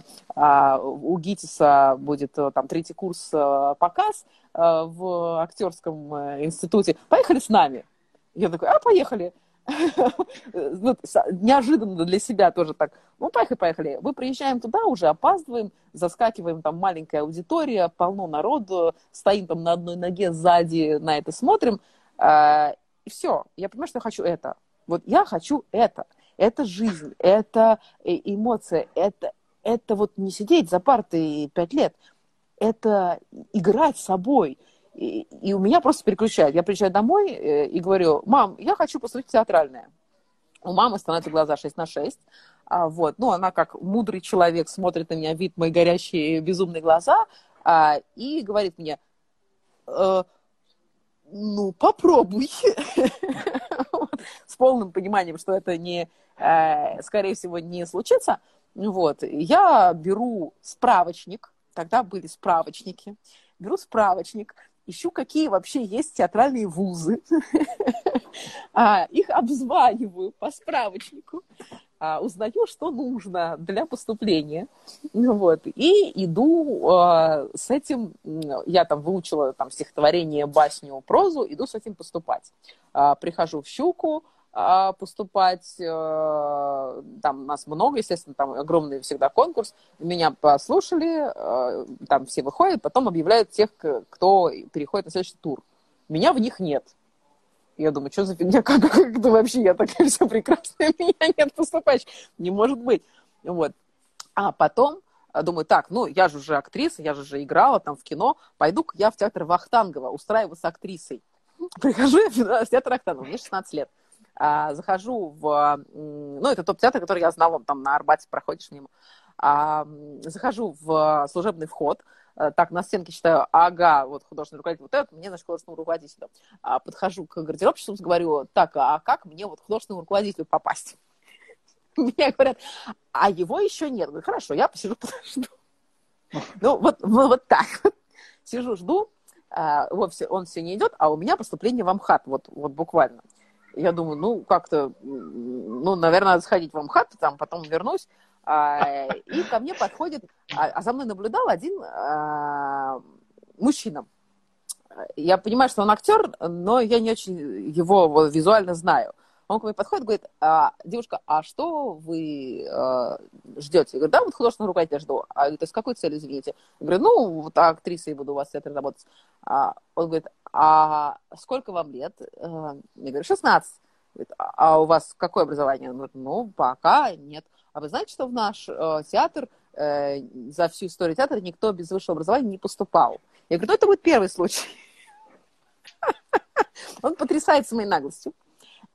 у ГИТИСа будет там третий курс показ в актерском э, институте. Поехали с нами. Я такой, а, поехали. Ну, неожиданно для себя тоже так. Ну, поехали, поехали. Мы приезжаем туда, уже опаздываем, заскакиваем, там маленькая аудитория, полно народу, стоим там на одной ноге сзади, на это смотрим. А, и все. Я понимаю, что я хочу это. Вот я хочу это. Это жизнь, это э, эмоция, это, это вот не сидеть за партой пять лет. Это играть с собой – и, у меня просто переключает. Я приезжаю домой э, и говорю, мам, я хочу в театральное. У мамы становятся глаза 6 на 6. А, вот. Ну, она как мудрый человек смотрит на меня, вид мои горящие безумные глаза, а, и говорит мне, э, ну, попробуй. С полным пониманием, что это не, э, скорее всего, не случится. Вот. Я беру справочник, тогда были справочники, беру справочник, ищу, какие вообще есть театральные вузы, а, их обзваниваю по справочнику, а, узнаю, что нужно для поступления, вот, и иду а, с этим, я там выучила там стихотворение, басню, прозу, иду с этим поступать. Прихожу в «Щуку», поступать. Э, там нас много, естественно, там огромный всегда конкурс. Меня послушали, э, там все выходят, потом объявляют тех, кто переходит на следующий тур. Меня в них нет. Я думаю, что за фигня, как, как это вообще, я такая все прекрасная, меня нет поступать, не может быть. Вот. А потом э, думаю, так, ну, я же уже актриса, я же уже играла там в кино, пойду-ка я в театр Вахтангова устраиваться актрисой. Прихожу я в театр Вахтангова, мне 16 лет. А, захожу в... Ну, это тот театр, который я знала, там на Арбате проходишь мимо. А, захожу в служебный вход, э, так, на стенке читаю, ага, вот художественный руководитель, вот это мне, значит, художественному руководителю. А, подхожу к гардеробщику, говорю, так, а как мне вот художественному руководителю попасть? Мне говорят, а его еще нет. Говорю, хорошо, я посижу, подожду. Ну, вот, вот так. Сижу, жду, а, он все не идет, а у меня поступление в Амхат, вот, вот буквально. Я думаю, ну, как-то, ну, наверное, надо сходить в МХАТ, там, потом вернусь. А, и ко мне подходит, а, а за мной наблюдал один а, мужчина. Я понимаю, что он актер, но я не очень его визуально знаю. Он ко мне подходит, говорит, а, девушка, а что вы а, ждете? Я говорю, да, вот художественного руководителя жду. А говорит, а с какой целью, извините? Я говорю, ну, вот актрисой буду у вас в театре работать. А, он говорит, а сколько вам лет? Э, я говорю, 16. Говорит, а, а у вас какое образование? Он говорит, ну, пока нет. А вы знаете, что в наш э, театр, э, за всю историю театра никто без высшего образования не поступал? Я говорю, ну, это будет первый случай. Он потрясается моей наглостью.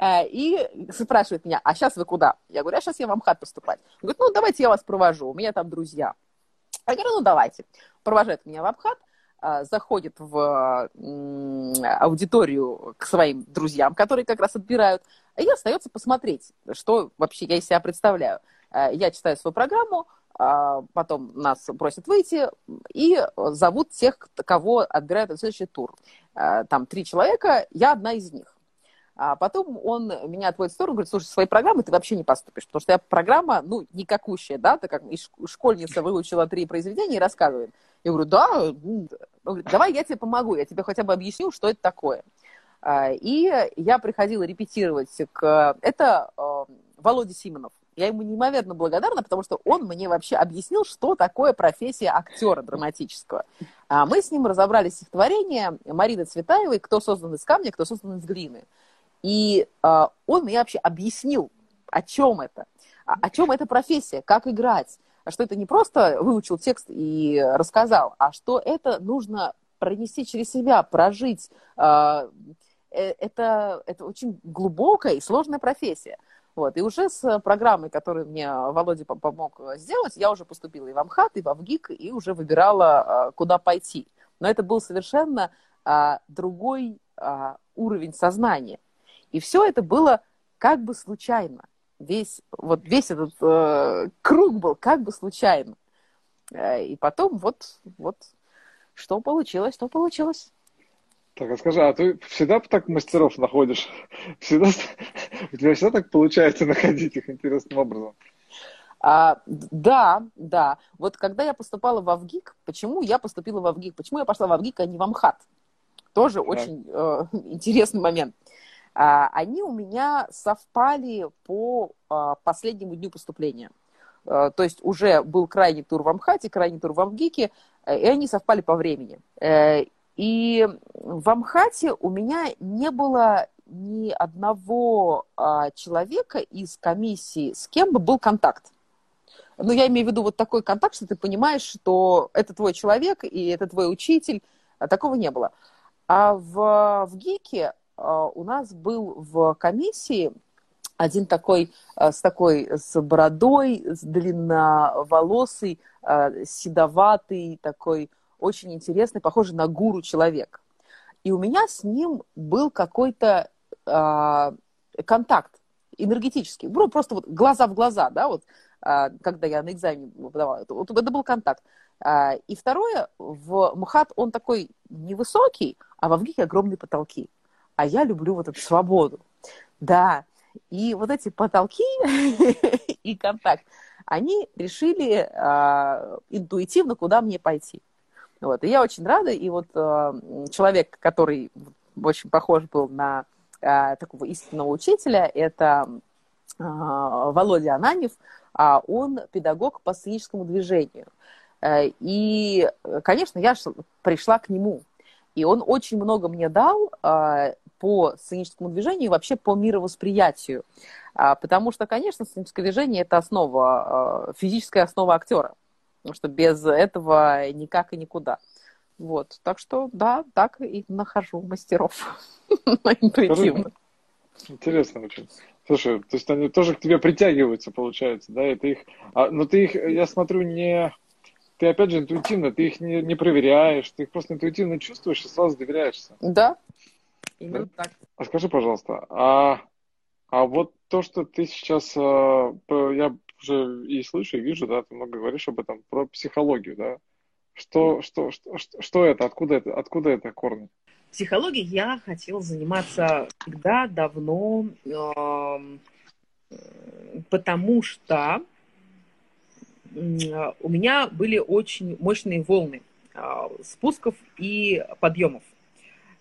И спрашивает меня, а сейчас вы куда? Я говорю, а сейчас я в Амхат поступать. Он говорит, ну, давайте я вас провожу, у меня там друзья. Я говорю, ну, давайте. Провожает меня в Амхат, э, заходит в аудиторию к своим друзьям, которые как раз отбирают, и остается посмотреть, что вообще я из себя представляю. Э, я читаю свою программу, потом нас просят выйти и зовут тех, кого отбирают на следующий тур. Там три человека, я одна из них. А потом он меня отводит в сторону, говорит, слушай, своей программы ты вообще не поступишь, потому что я программа, ну, никакущая, да, ты как школьница выучила три произведения и рассказывает. Я говорю, да, он говорит, давай я тебе помогу, я тебе хотя бы объясню, что это такое. А, и я приходила репетировать к... Это э, Володя Симонов. Я ему неимоверно благодарна, потому что он мне вообще объяснил, что такое профессия актера драматического. А мы с ним разобрали стихотворение Марины Цветаевой «Кто создан из камня, кто создан из глины». И э, он мне вообще объяснил, о чем это, о, о чем эта профессия, как играть, что это не просто выучил текст и рассказал, а что это нужно пронести через себя, прожить. Э, это, это очень глубокая и сложная профессия. Вот. И уже с программой, которую мне Володя помог сделать, я уже поступила и в Амхат, и в Авгик, и уже выбирала, куда пойти. Но это был совершенно а, другой а, уровень сознания. И все это было как бы случайно. Весь, вот весь этот э, круг был как бы случайно. Э, и потом вот, вот что получилось, то получилось. Так, а скажи, а ты всегда так мастеров находишь? Всегда, у тебя всегда так получается находить их интересным образом? А, да, да. Вот когда я поступала в Авгик, почему я поступила в Авгик? Почему я пошла в Авгик, а не в Амхат? Тоже да. очень э, интересный момент. Они у меня совпали по а, последнему дню поступления. А, то есть уже был крайний тур в Амхате, крайний тур в Амгике, э, и они совпали по времени. Э, и в Амхате у меня не было ни одного человека из комиссии, с кем бы был контакт. Ну, я имею в виду вот такой контакт, что ты понимаешь, что это твой человек и это твой учитель. Такого не было. А в, в ГИКе а, у нас был в комиссии один такой а, с такой с бородой, с длинноволосый, а, седоватый, такой очень интересный, похожий на гуру человек. И у меня с ним был какой-то э, контакт энергетический, ну, просто вот глаза в глаза, да, вот, э, когда я на экзамене подавала, вот это был контакт. Э, и второе, в МХАТ он такой невысокий, а в Авгике огромные потолки а я люблю вот эту свободу. Да, и вот эти потолки и контакт, они решили э, интуитивно, куда мне пойти. Вот, и я очень рада, и вот э, человек, который очень похож был на э, такого истинного учителя, это э, Володя Ананев, а он педагог по сценическому движению. Э, и, конечно, я пришла к нему, и он очень много мне дал по сценическому движению и вообще по мировосприятию. А, потому что, конечно, сценическое движение – это основа, а, физическая основа актера. Потому что без этого никак и никуда. Вот. Так что, да, так и нахожу мастеров интуитивно. Интересно очень. Слушай, то есть они тоже к тебе притягиваются, получается, да? Это их... А, но ты их, я смотрю, не... Ты, опять же, интуитивно, ты их не, не проверяешь, ты их просто интуитивно чувствуешь и сразу доверяешься. Да, Именно да? так. А скажи, пожалуйста, а, а вот то, что ты сейчас, а, я уже и слышу, и вижу, да, ты много говоришь об этом, про психологию, да? Что, что, что, что, что это, откуда это, откуда это корни? Психологией я хотела заниматься всегда, давно, э, потому что у меня были очень мощные волны э, спусков и подъемов.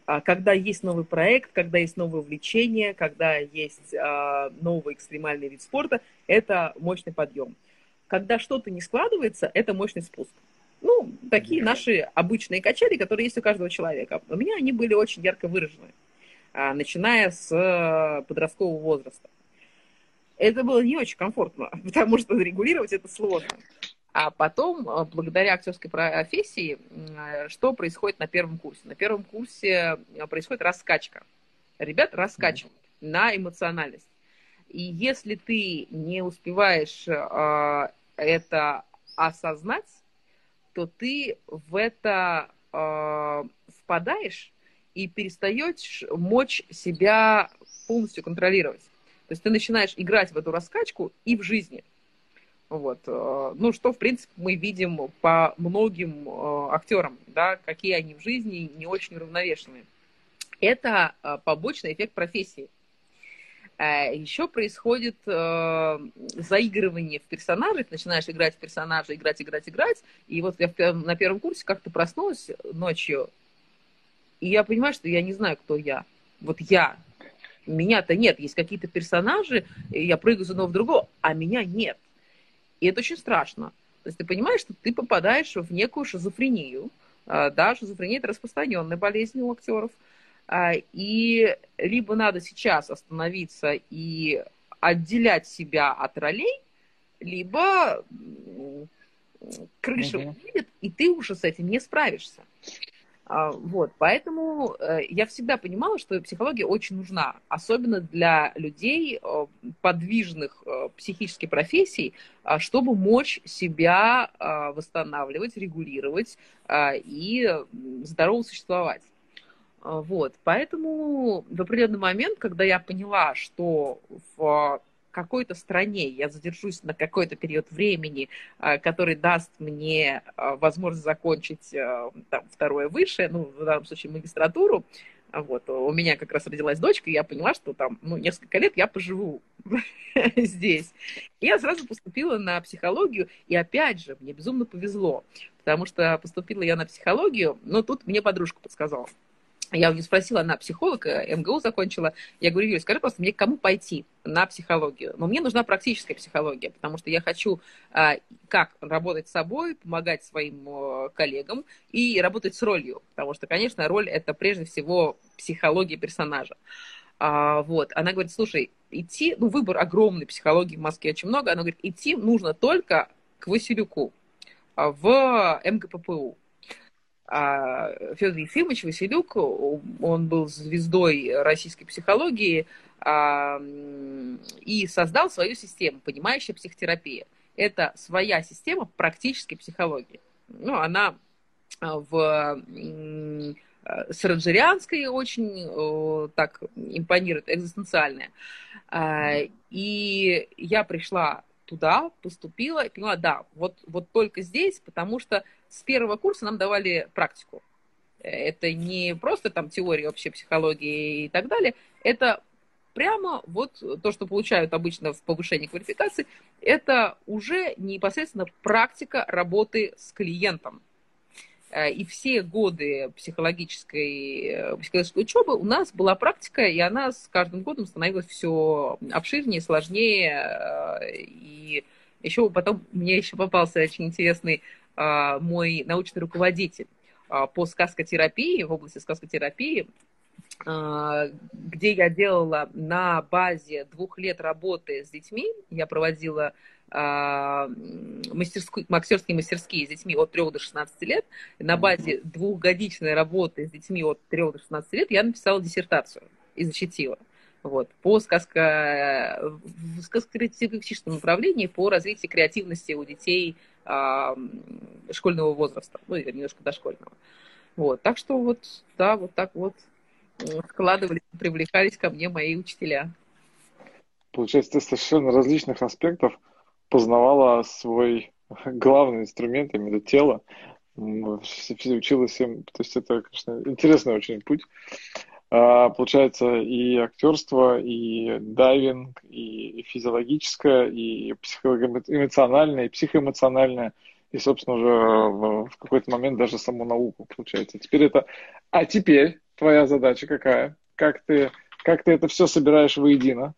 А, когда есть новый проект, когда есть новое увлечение, когда есть а, новый экстремальный вид спорта, это мощный подъем. Когда что-то не складывается, это мощный спуск. Ну, такие наши обычные качели, которые есть у каждого человека. У меня они были очень ярко выражены, а, начиная с э, подросткового возраста. Это было не очень комфортно, потому что регулировать это сложно. А потом, э, благодаря актерской профессии, э, что происходит на первом курсе? На первом курсе э, происходит раскачка. Ребят раскачивают mm-hmm. на эмоциональность. И если ты не успеваешь э, это осознать, то ты в это э, впадаешь и перестаешь мочь себя полностью контролировать. То есть ты начинаешь играть в эту раскачку и в жизни – вот. Э, ну, что, в принципе, мы видим по многим э, актерам, да, какие они в жизни не очень уравновешенные. Это э, побочный эффект профессии. Еще происходит э, заигрывание в персонажей, начинаешь играть в персонажа, играть, играть, играть, и вот я в, на первом курсе как-то проснулась ночью, и я понимаю, что я не знаю, кто я. Вот я. Меня-то нет. Есть какие-то персонажи, я прыгаю с одного в другого, а меня нет. И это очень страшно. То есть ты понимаешь, что ты попадаешь в некую шизофрению. А, да, шизофрения – это распространенная болезнь у актеров. А, и либо надо сейчас остановиться и отделять себя от ролей, либо крыша угу. уедет, и ты уже с этим не справишься. А, вот, поэтому э, я всегда понимала, что психология очень нужна, особенно для людей э, подвижных э, психических профессий, а, чтобы мочь себя а, восстанавливать, регулировать и здорово существовать. Вот, поэтому в определенный момент, когда я поняла, что в какой-то стране я задержусь на какой-то период времени, э, который даст мне э, возможность закончить э, там, второе высшее, ну, в данном случае магистратуру, вот, у меня как раз родилась дочка, и я поняла, что там, ну, несколько лет я поживу здесь. Я сразу поступила на психологию, и опять же, мне безумно повезло, потому что поступила я на психологию, но тут мне подружка подсказала. Я у нее спросила, она психолог, э, МГУ закончила. Я говорю, Юля, скажи просто мне, к кому пойти на психологию? Но мне нужна практическая психология, потому что я хочу а, как работать с собой, помогать своим а, коллегам и работать с ролью. Потому что, конечно, роль – это прежде всего психология персонажа. А, вот. Она говорит, слушай, идти, ну, выбор огромный, психологии в Москве очень много. Она говорит, идти нужно только к Василюку в МГППУ. А Федор Ефимович Василюк, он был звездой российской психологии а, и создал свою систему, понимающая психотерапия. Это своя система практической психологии. Ну, она а, в сараджерианской очень так импонирует, экзистенциальная. И я пришла туда, поступила и поняла, да, вот, вот только здесь, потому что с первого курса нам давали практику. Это не просто там теория общей психологии и так далее, это прямо вот то, что получают обычно в повышении квалификации, это уже непосредственно практика работы с клиентом. Э, и все годы психологической, психологической учебы у нас была практика, и она с каждым годом становилась все обширнее, сложнее. Э, и еще потом мне еще попался очень интересный мой научный руководитель а, по сказкотерапии, в области сказкотерапии, а, где я делала на базе двух лет работы с детьми. Я проводила мастерские, актерские мастерские с детьми от 3 до 16 лет. На базе двухгодичной работы с детьми от 3 до 16 лет я написала диссертацию и защитила. Вот, по сказка, в сказкотерапевтическом направлении по развитию креативности у детей а, школьного возраста, ну, или немножко дошкольного. Вот, так что вот, да, вот так вот складывались, привлекались ко мне мои учителя. Получается, ты совершенно различных аспектов познавала свой главный инструмент, именно тело, училась им, то есть это, конечно, интересный очень путь. А, получается и актерство, и дайвинг, и физиологическое, и психоэмоциональное, и психоэмоциональное, и, собственно, уже в какой-то момент даже саму науку, получается. Теперь это... А теперь твоя задача какая? Как ты, как ты это все собираешь воедино?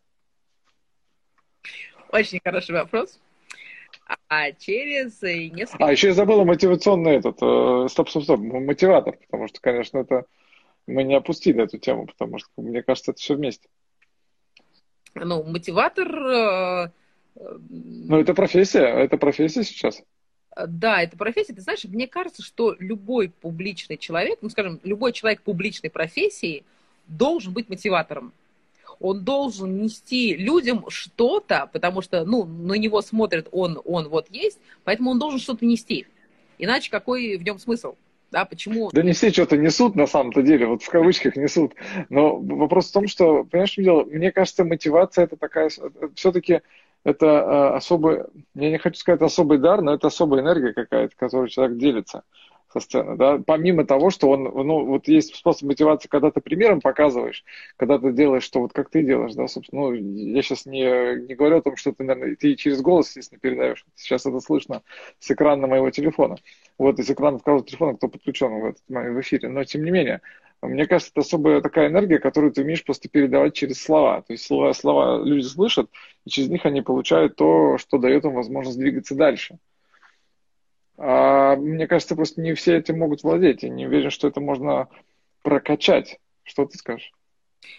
Очень хороший вопрос. А через несколько... А, еще я забыла мотивационный этот, э, стоп, стоп, стоп, мотиватор, потому что, конечно, это мы не опустили эту тему, потому что, мне кажется, это все вместе. Ну, мотиватор... Э, ну, это профессия, это профессия сейчас. Да, это профессия. Ты знаешь, мне кажется, что любой публичный человек, ну, скажем, любой человек публичной профессии должен быть мотиватором. Он должен нести людям что-то, потому что, ну, на него смотрят, он, он вот есть, поэтому он должен что-то нести. Иначе какой в нем смысл? Да, почему? Да не все что-то несут на самом-то деле, вот в кавычках несут. Но вопрос в том, что, понимаешь, дело? Мне кажется, мотивация это такая, все-таки это э, особый, я не хочу сказать особый дар, но это особая энергия какая-то, которой человек делится со сцены, да, помимо того, что он, ну, вот есть способ мотивации, когда ты примером показываешь, когда ты делаешь, что вот как ты делаешь, да, собственно, ну, я сейчас не, не говорю о том, что ты, наверное, ты через голос, естественно, передаешь, сейчас это слышно с экрана моего телефона, вот, из экрана каждого телефона, кто подключен в этот в эфире, но, тем не менее, мне кажется, это особая такая энергия, которую ты умеешь просто передавать через слова. То есть слова, слова люди слышат, и через них они получают то, что дает им возможность двигаться дальше. А, мне кажется, просто не все этим могут владеть. Я не уверен, что это можно прокачать. Что ты скажешь?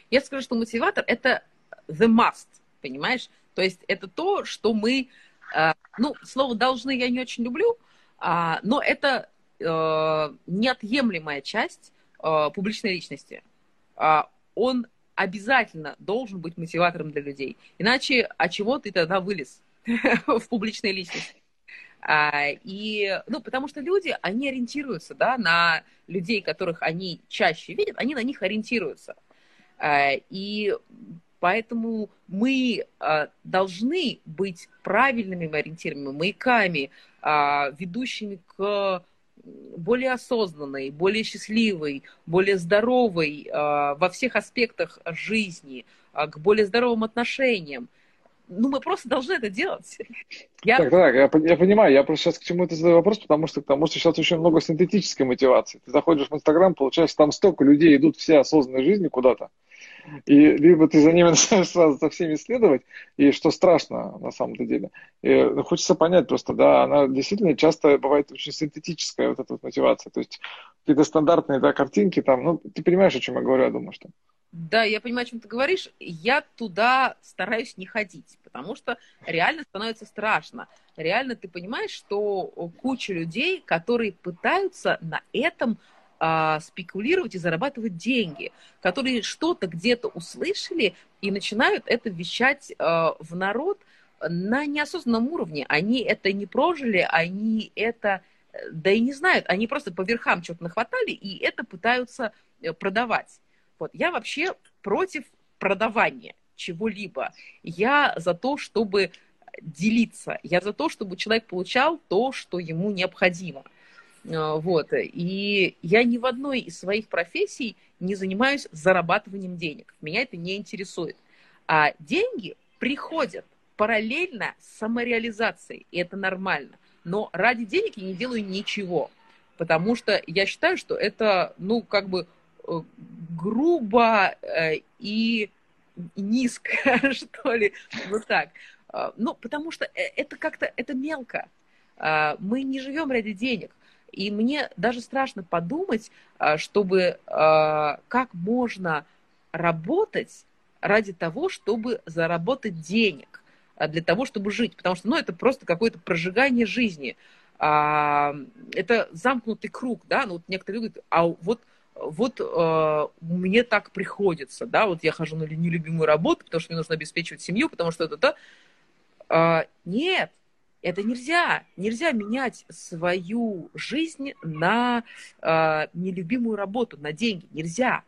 Я скажу, что мотиватор – это the must, понимаешь? То есть это то, что мы, а, ну, слово «должны» я не очень люблю, а, но это э, неотъемлемая часть э, публичной личности. Он обязательно должен быть мотиватором для людей. Иначе, а чего ты тогда вылез в публичной личности? А, и, ну, потому что люди, они ориентируются, да, на людей, которых они чаще видят, они на них ориентируются. А, и поэтому мы а, должны быть правильными ориентирами, маяками, ведущими к более осознанной, более счастливой, более здоровой во всех аспектах жизни, к более здоровым отношениям ну, мы просто должны это делать. Я... Так, так, я, я понимаю, я просто сейчас к чему это задаю вопрос, потому что, потому что сейчас очень много синтетической мотивации. Ты заходишь в Инстаграм, получается, там столько людей идут все осознанной жизни куда-то, и либо ты за ними начинаешь сразу за всеми следовать, и что страшно на самом-то деле. И, ну, хочется понять просто, да, она действительно часто бывает очень синтетическая, вот эта вот мотивация. То есть какие-то стандартные да, картинки там, ну, ты понимаешь, о чем я говорю, я думаю, что... Да, я понимаю, о чем ты говоришь. Я туда стараюсь не ходить, потому что реально становится страшно. Реально ты понимаешь, что куча людей, которые пытаются на этом а, спекулировать и зарабатывать деньги, которые что-то где-то услышали и начинают это вещать а, в народ на неосознанном уровне. Они это не прожили, они это, да и не знают, они просто по верхам что-то нахватали и это пытаются э, продавать. Вот. Я вообще против продавания чего-либо. Я за то, чтобы делиться. Я за то, чтобы человек получал то, что ему необходимо. А, вот. И я ни в одной из своих профессий не занимаюсь зарабатыванием денег. Меня это не интересует. А деньги приходят параллельно с самореализацией, и это нормально. Но ради денег я не делаю ничего, потому что я считаю, что это, ну, как бы Э, грубо э, и низко, что ли, вот так. А, ну, потому что э, это как-то, это мелко. А, мы не живем ради денег. И мне даже страшно подумать, а, чтобы как можно работать ради того, чтобы заработать денег, для того, чтобы жить. Потому что, ну, это просто какое-то прожигание жизни. Это замкнутый круг, да, ну, вот некоторые люди говорят, а вот вот э, мне так приходится, да, вот я хожу на нелюбимую работу, потому что мне нужно обеспечивать семью, потому что это-то. Э, нет, это нельзя. Нельзя менять свою жизнь на э, нелюбимую работу, на деньги. Нельзя.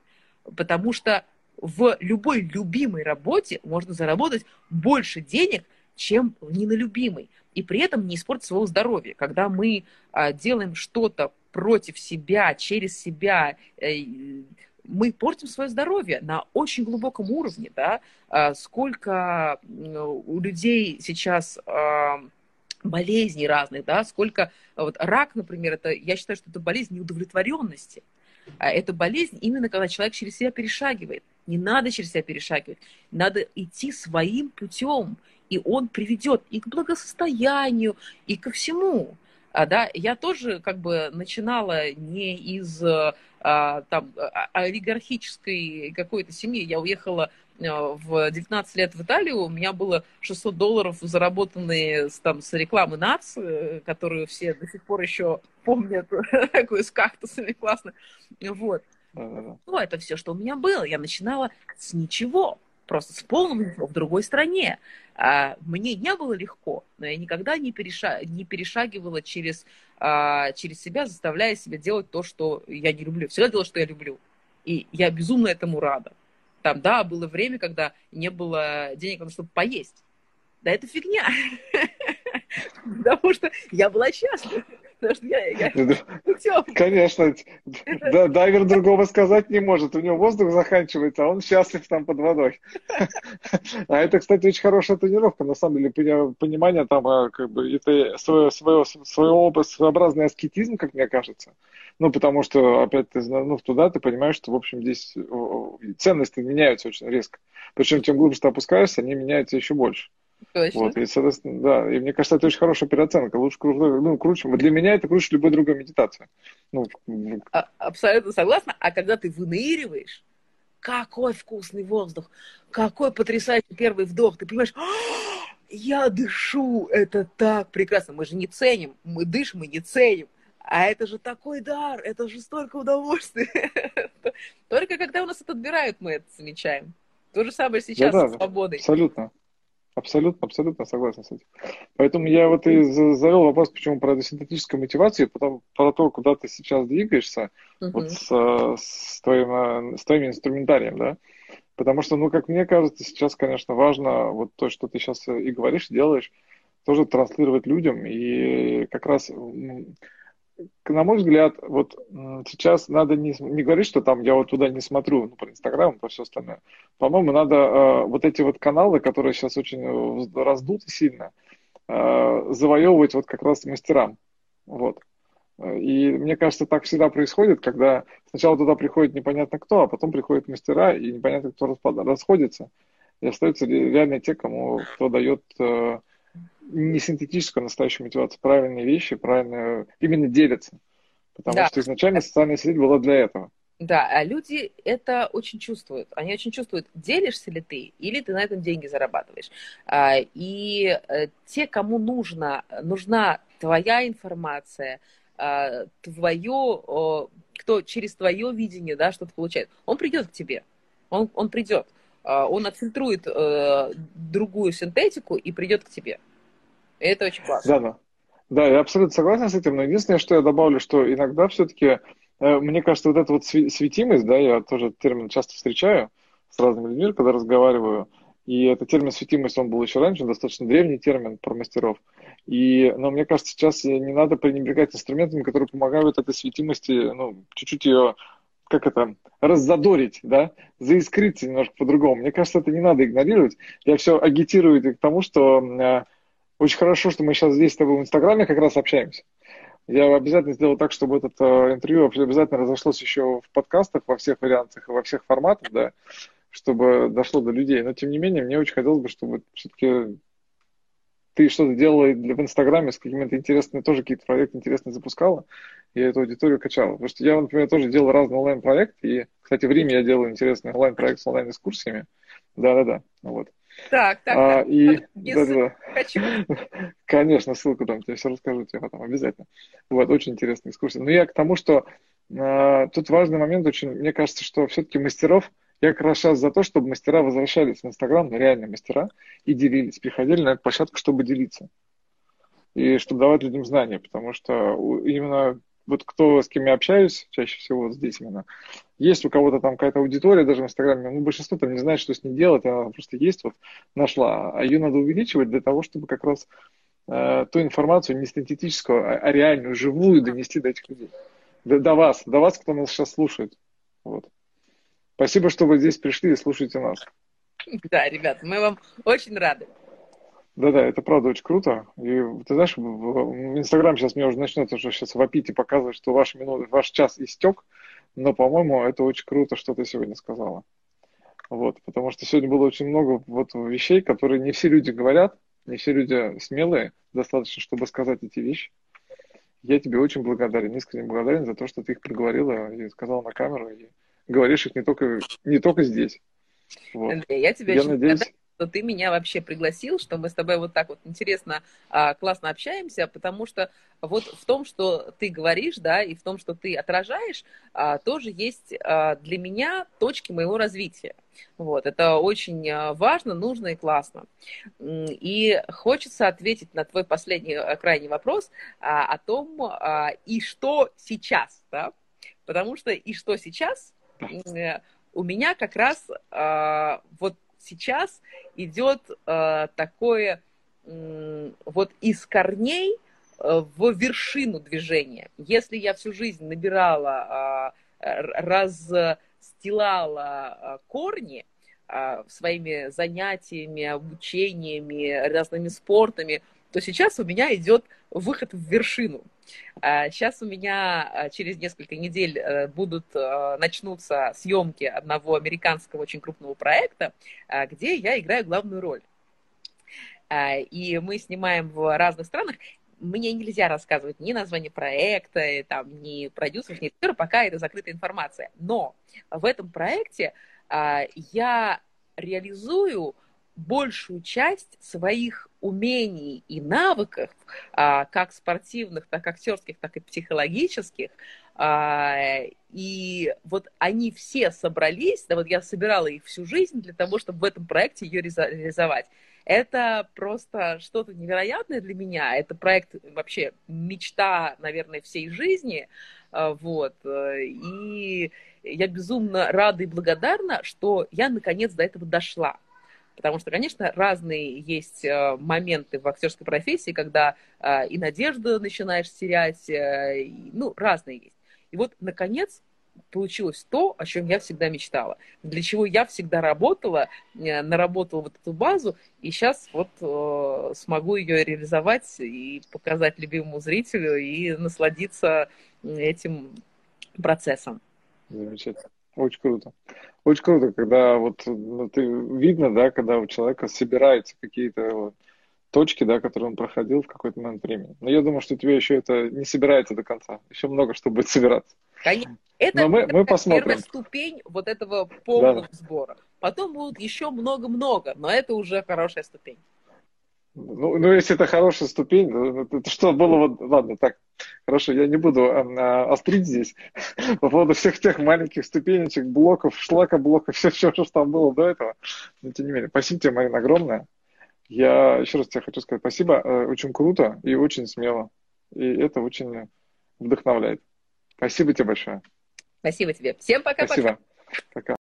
Потому что в любой любимой работе можно заработать больше денег, чем в неналюбимой. И при этом не испортить своего здоровья. Когда мы э, делаем что-то против себя, через себя, э, мы портим свое здоровье на очень глубоком уровне, да, а сколько у людей сейчас а, болезней разных, да, сколько вот рак, например, это я считаю, что это болезнь неудовлетворенности. А это болезнь именно когда человек через себя перешагивает. Не надо через себя перешагивать, надо идти своим путем, и он приведет и к благосостоянию, и ко всему. А, да, я тоже как бы начинала не из а, там, а, олигархической какой-то семьи. Я уехала в 19 лет в Италию, у меня было 600 долларов, заработанные там, с рекламы НАЦ, э, которую все до сих пор еще помнят, такую с кактусами, классно. Вот. Ну, это все, что у меня было. Я начинала с ничего просто с полным в другой стране. А, мне не было легко, но я никогда не, переша... не перешагивала через, а, через себя, заставляя себя делать то, что я не люблю. Всегда делала, что я люблю. И я безумно этому рада. Там, да, было время, когда не было денег чтобы поесть. Да это фигня. Потому что я была счастлива. Конечно. Да, дайвер другого сказать не может. У него воздух заканчивается, а он счастлив там под водой. А это, кстати, очень хорошая тренировка. На самом деле, понимание там, а, как бы, это свое, свое, свое, своеобразный аскетизм, как мне кажется. Ну, потому что, опять, ты, ну, туда ты понимаешь, что, в общем, здесь ценности меняются очень резко. Причем, тем глубже ты опускаешься, они меняются еще больше. Точно. Вот, и, соответственно, да, и мне кажется, это очень хорошая переоценка. Лучше, ну, круче, для меня это круче любой другой медитации. Ну, а, абсолютно согласна. А когда ты выныриваешь, какой вкусный воздух, какой потрясающий первый вдох, ты понимаешь, «А, я дышу, это так прекрасно. Мы же не ценим, мы дышим мы не ценим. А это же такой дар, это же столько удовольствия. Только когда у нас это отбирают, мы это замечаем. То же самое сейчас да, да, с свободой. Абсолютно. Абсолютно, абсолютно согласен с этим. Поэтому я вот и завел вопрос, почему про синтетическую мотивацию, потом про то, куда ты сейчас двигаешься, uh-huh. вот с, с, твоим, с твоим инструментарием, да. Потому что, ну, как мне кажется, сейчас, конечно, важно вот то, что ты сейчас и говоришь, делаешь, тоже транслировать людям. И как раз на мой взгляд, вот сейчас надо не, не говорить, что там я вот туда не смотрю, ну, про Инстаграм, про все остальное. По-моему, надо э, вот эти вот каналы, которые сейчас очень э, раздуты сильно, э, завоевывать вот как раз мастерам. Вот. И мне кажется, так всегда происходит, когда сначала туда приходит непонятно кто, а потом приходят мастера, и непонятно кто расходится. И остаются реально те, кому кто дает э, не синтетическую, а настоящую мотивацию, правильные вещи, правильно именно делятся. Потому да. что изначально социальная сеть была для этого. Да, а люди это очень чувствуют. Они очень чувствуют, делишься ли ты, или ты на этом деньги зарабатываешь. А, и э, те, кому нужно, нужна твоя информация, а, твое, кто через твое видение да, что-то получает, он придет к тебе. Он, он придет. Он отфильтрует э, другую синтетику и придет к тебе. И это очень классно. Да, да. Да, я абсолютно согласен с этим, но единственное, что я добавлю, что иногда все-таки, э, мне кажется, вот эта вот светимость, да, я тоже термин часто встречаю с разными людьми, когда разговариваю, и этот термин светимость, он был еще раньше, достаточно древний термин про мастеров. И, но мне кажется, сейчас не надо пренебрегать инструментами, которые помогают этой светимости, ну, чуть-чуть ее как это, раззадорить, да, заискриться немножко по-другому. Мне кажется, это не надо игнорировать. Я все агитирую к тому, что э, очень хорошо, что мы сейчас здесь с тобой в Инстаграме как раз общаемся. Я обязательно сделаю так, чтобы это э, интервью обязательно разошлось еще в подкастах во всех вариантах и во всех форматах, да, чтобы дошло до людей. Но, тем не менее, мне очень хотелось бы, чтобы все-таки ты что-то делала в Инстаграме с какими-то интересными, тоже какие-то проекты интересные запускала, и эту аудиторию качала. Потому что я, например, тоже делал разные онлайн-проекты, и, кстати, в Риме я делаю интересный онлайн-проект с онлайн-экскурсиями. Да-да-да, вот. Так, так, а, так. И, да, да. Хочу. Конечно, ссылку там, тебе все расскажу тебе потом обязательно. Вот, очень интересная экскурсия. Но я к тому, что а, тут важный момент очень, мне кажется, что все-таки мастеров, я как раз сейчас за то, чтобы мастера возвращались в Инстаграм, реальные мастера, и делились, приходили на эту площадку, чтобы делиться. И чтобы давать людям знания, потому что именно вот кто, с кем я общаюсь, чаще всего вот здесь именно, есть у кого-то там какая-то аудитория даже в Инстаграме, ну, большинство там не знает, что с ней делать, она просто есть, вот нашла, а ее надо увеличивать для того, чтобы как раз э, ту информацию не синтетическую, а, а реальную, живую донести до этих людей, до, до вас, до вас, кто нас сейчас слушает, вот. Спасибо, что вы здесь пришли и слушаете нас. Да, ребят, мы вам очень рады. Да-да, это правда очень круто. И ты знаешь, в Инстаграм сейчас мне уже начнет уже сейчас вопить и показывать, что ваш, минут, ваш час истек, но, по-моему, это очень круто, что ты сегодня сказала. Вот, потому что сегодня было очень много вот вещей, которые не все люди говорят, не все люди смелые достаточно, чтобы сказать эти вещи. Я тебе очень благодарен, искренне благодарен за то, что ты их проговорила и сказала на камеру, и говоришь их не только, не только здесь. Вот. Андрей, я тебе я очень надеюсь что ты меня вообще пригласил, что мы с тобой вот так вот интересно, а, классно общаемся, потому что вот в том, что ты говоришь, да, и в том, что ты отражаешь, а, тоже есть а, для меня точки моего развития. Вот, это очень важно, нужно и классно. И хочется ответить на твой последний крайний вопрос о том, и что сейчас, да, потому что и что сейчас у меня как раз вот сейчас идет э, такое э, вот из корней в вершину движения. Если я всю жизнь набирала, расстилала корни своими занятиями, обучениями, разными спортами, то сейчас у меня идет выход в вершину. Сейчас у меня через несколько недель э, будут, э, начнутся съемки одного американского очень крупного проекта, где я играю главную роль. И мы снимаем в разных странах. Мне нельзя рассказывать ни название проекта, там, ни продюсеров, ни режиссера, пока это закрытая информация. Но в этом проекте я реализую большую часть своих умений и навыков, а, как спортивных, так актерских, так и психологических, а, и вот они все собрались, да, вот я собирала их всю жизнь для того, чтобы в этом проекте ее реализовать. Это просто что-то невероятное для меня. Это проект вообще мечта, наверное, всей жизни. А, вот. И я безумно рада и благодарна, что я наконец до этого дошла. Потому что, конечно, разные есть э, моменты в актерской профессии, когда э, и надежду начинаешь терять, э, ну, разные есть. И вот, наконец, получилось то, о чем я всегда мечтала, для чего я всегда работала, наработала вот эту базу, и сейчас вот смогу ее реализовать и показать любимому зрителю и насладиться этим процессом. Замечательно. Очень круто. Очень круто, когда вот ну, ты, видно, да, когда у человека собираются какие-то точки, да, которые он проходил в какой-то момент времени. Но я думаю, что тебе еще это не собирается до конца. Еще много что будет собираться. Конечно. Это, Но мы, это мы посмотрим. первая ступень вот этого полного да. сбора. Потом будут еще много-много, но это уже хорошая ступень. Ну, ну, если это хорошая ступень, это что было вот... Ладно, так, хорошо, я не буду а, а, острить здесь по поводу всех тех маленьких ступенечек, блоков, шлака блоков, все, все, что там было до этого. Но тем не менее, спасибо тебе, Марина, огромное. Я еще раз тебе хочу сказать спасибо. Э, очень круто и очень смело. И это очень вдохновляет. Спасибо тебе большое. Спасибо тебе. Всем пока-пока. Спасибо. Пока.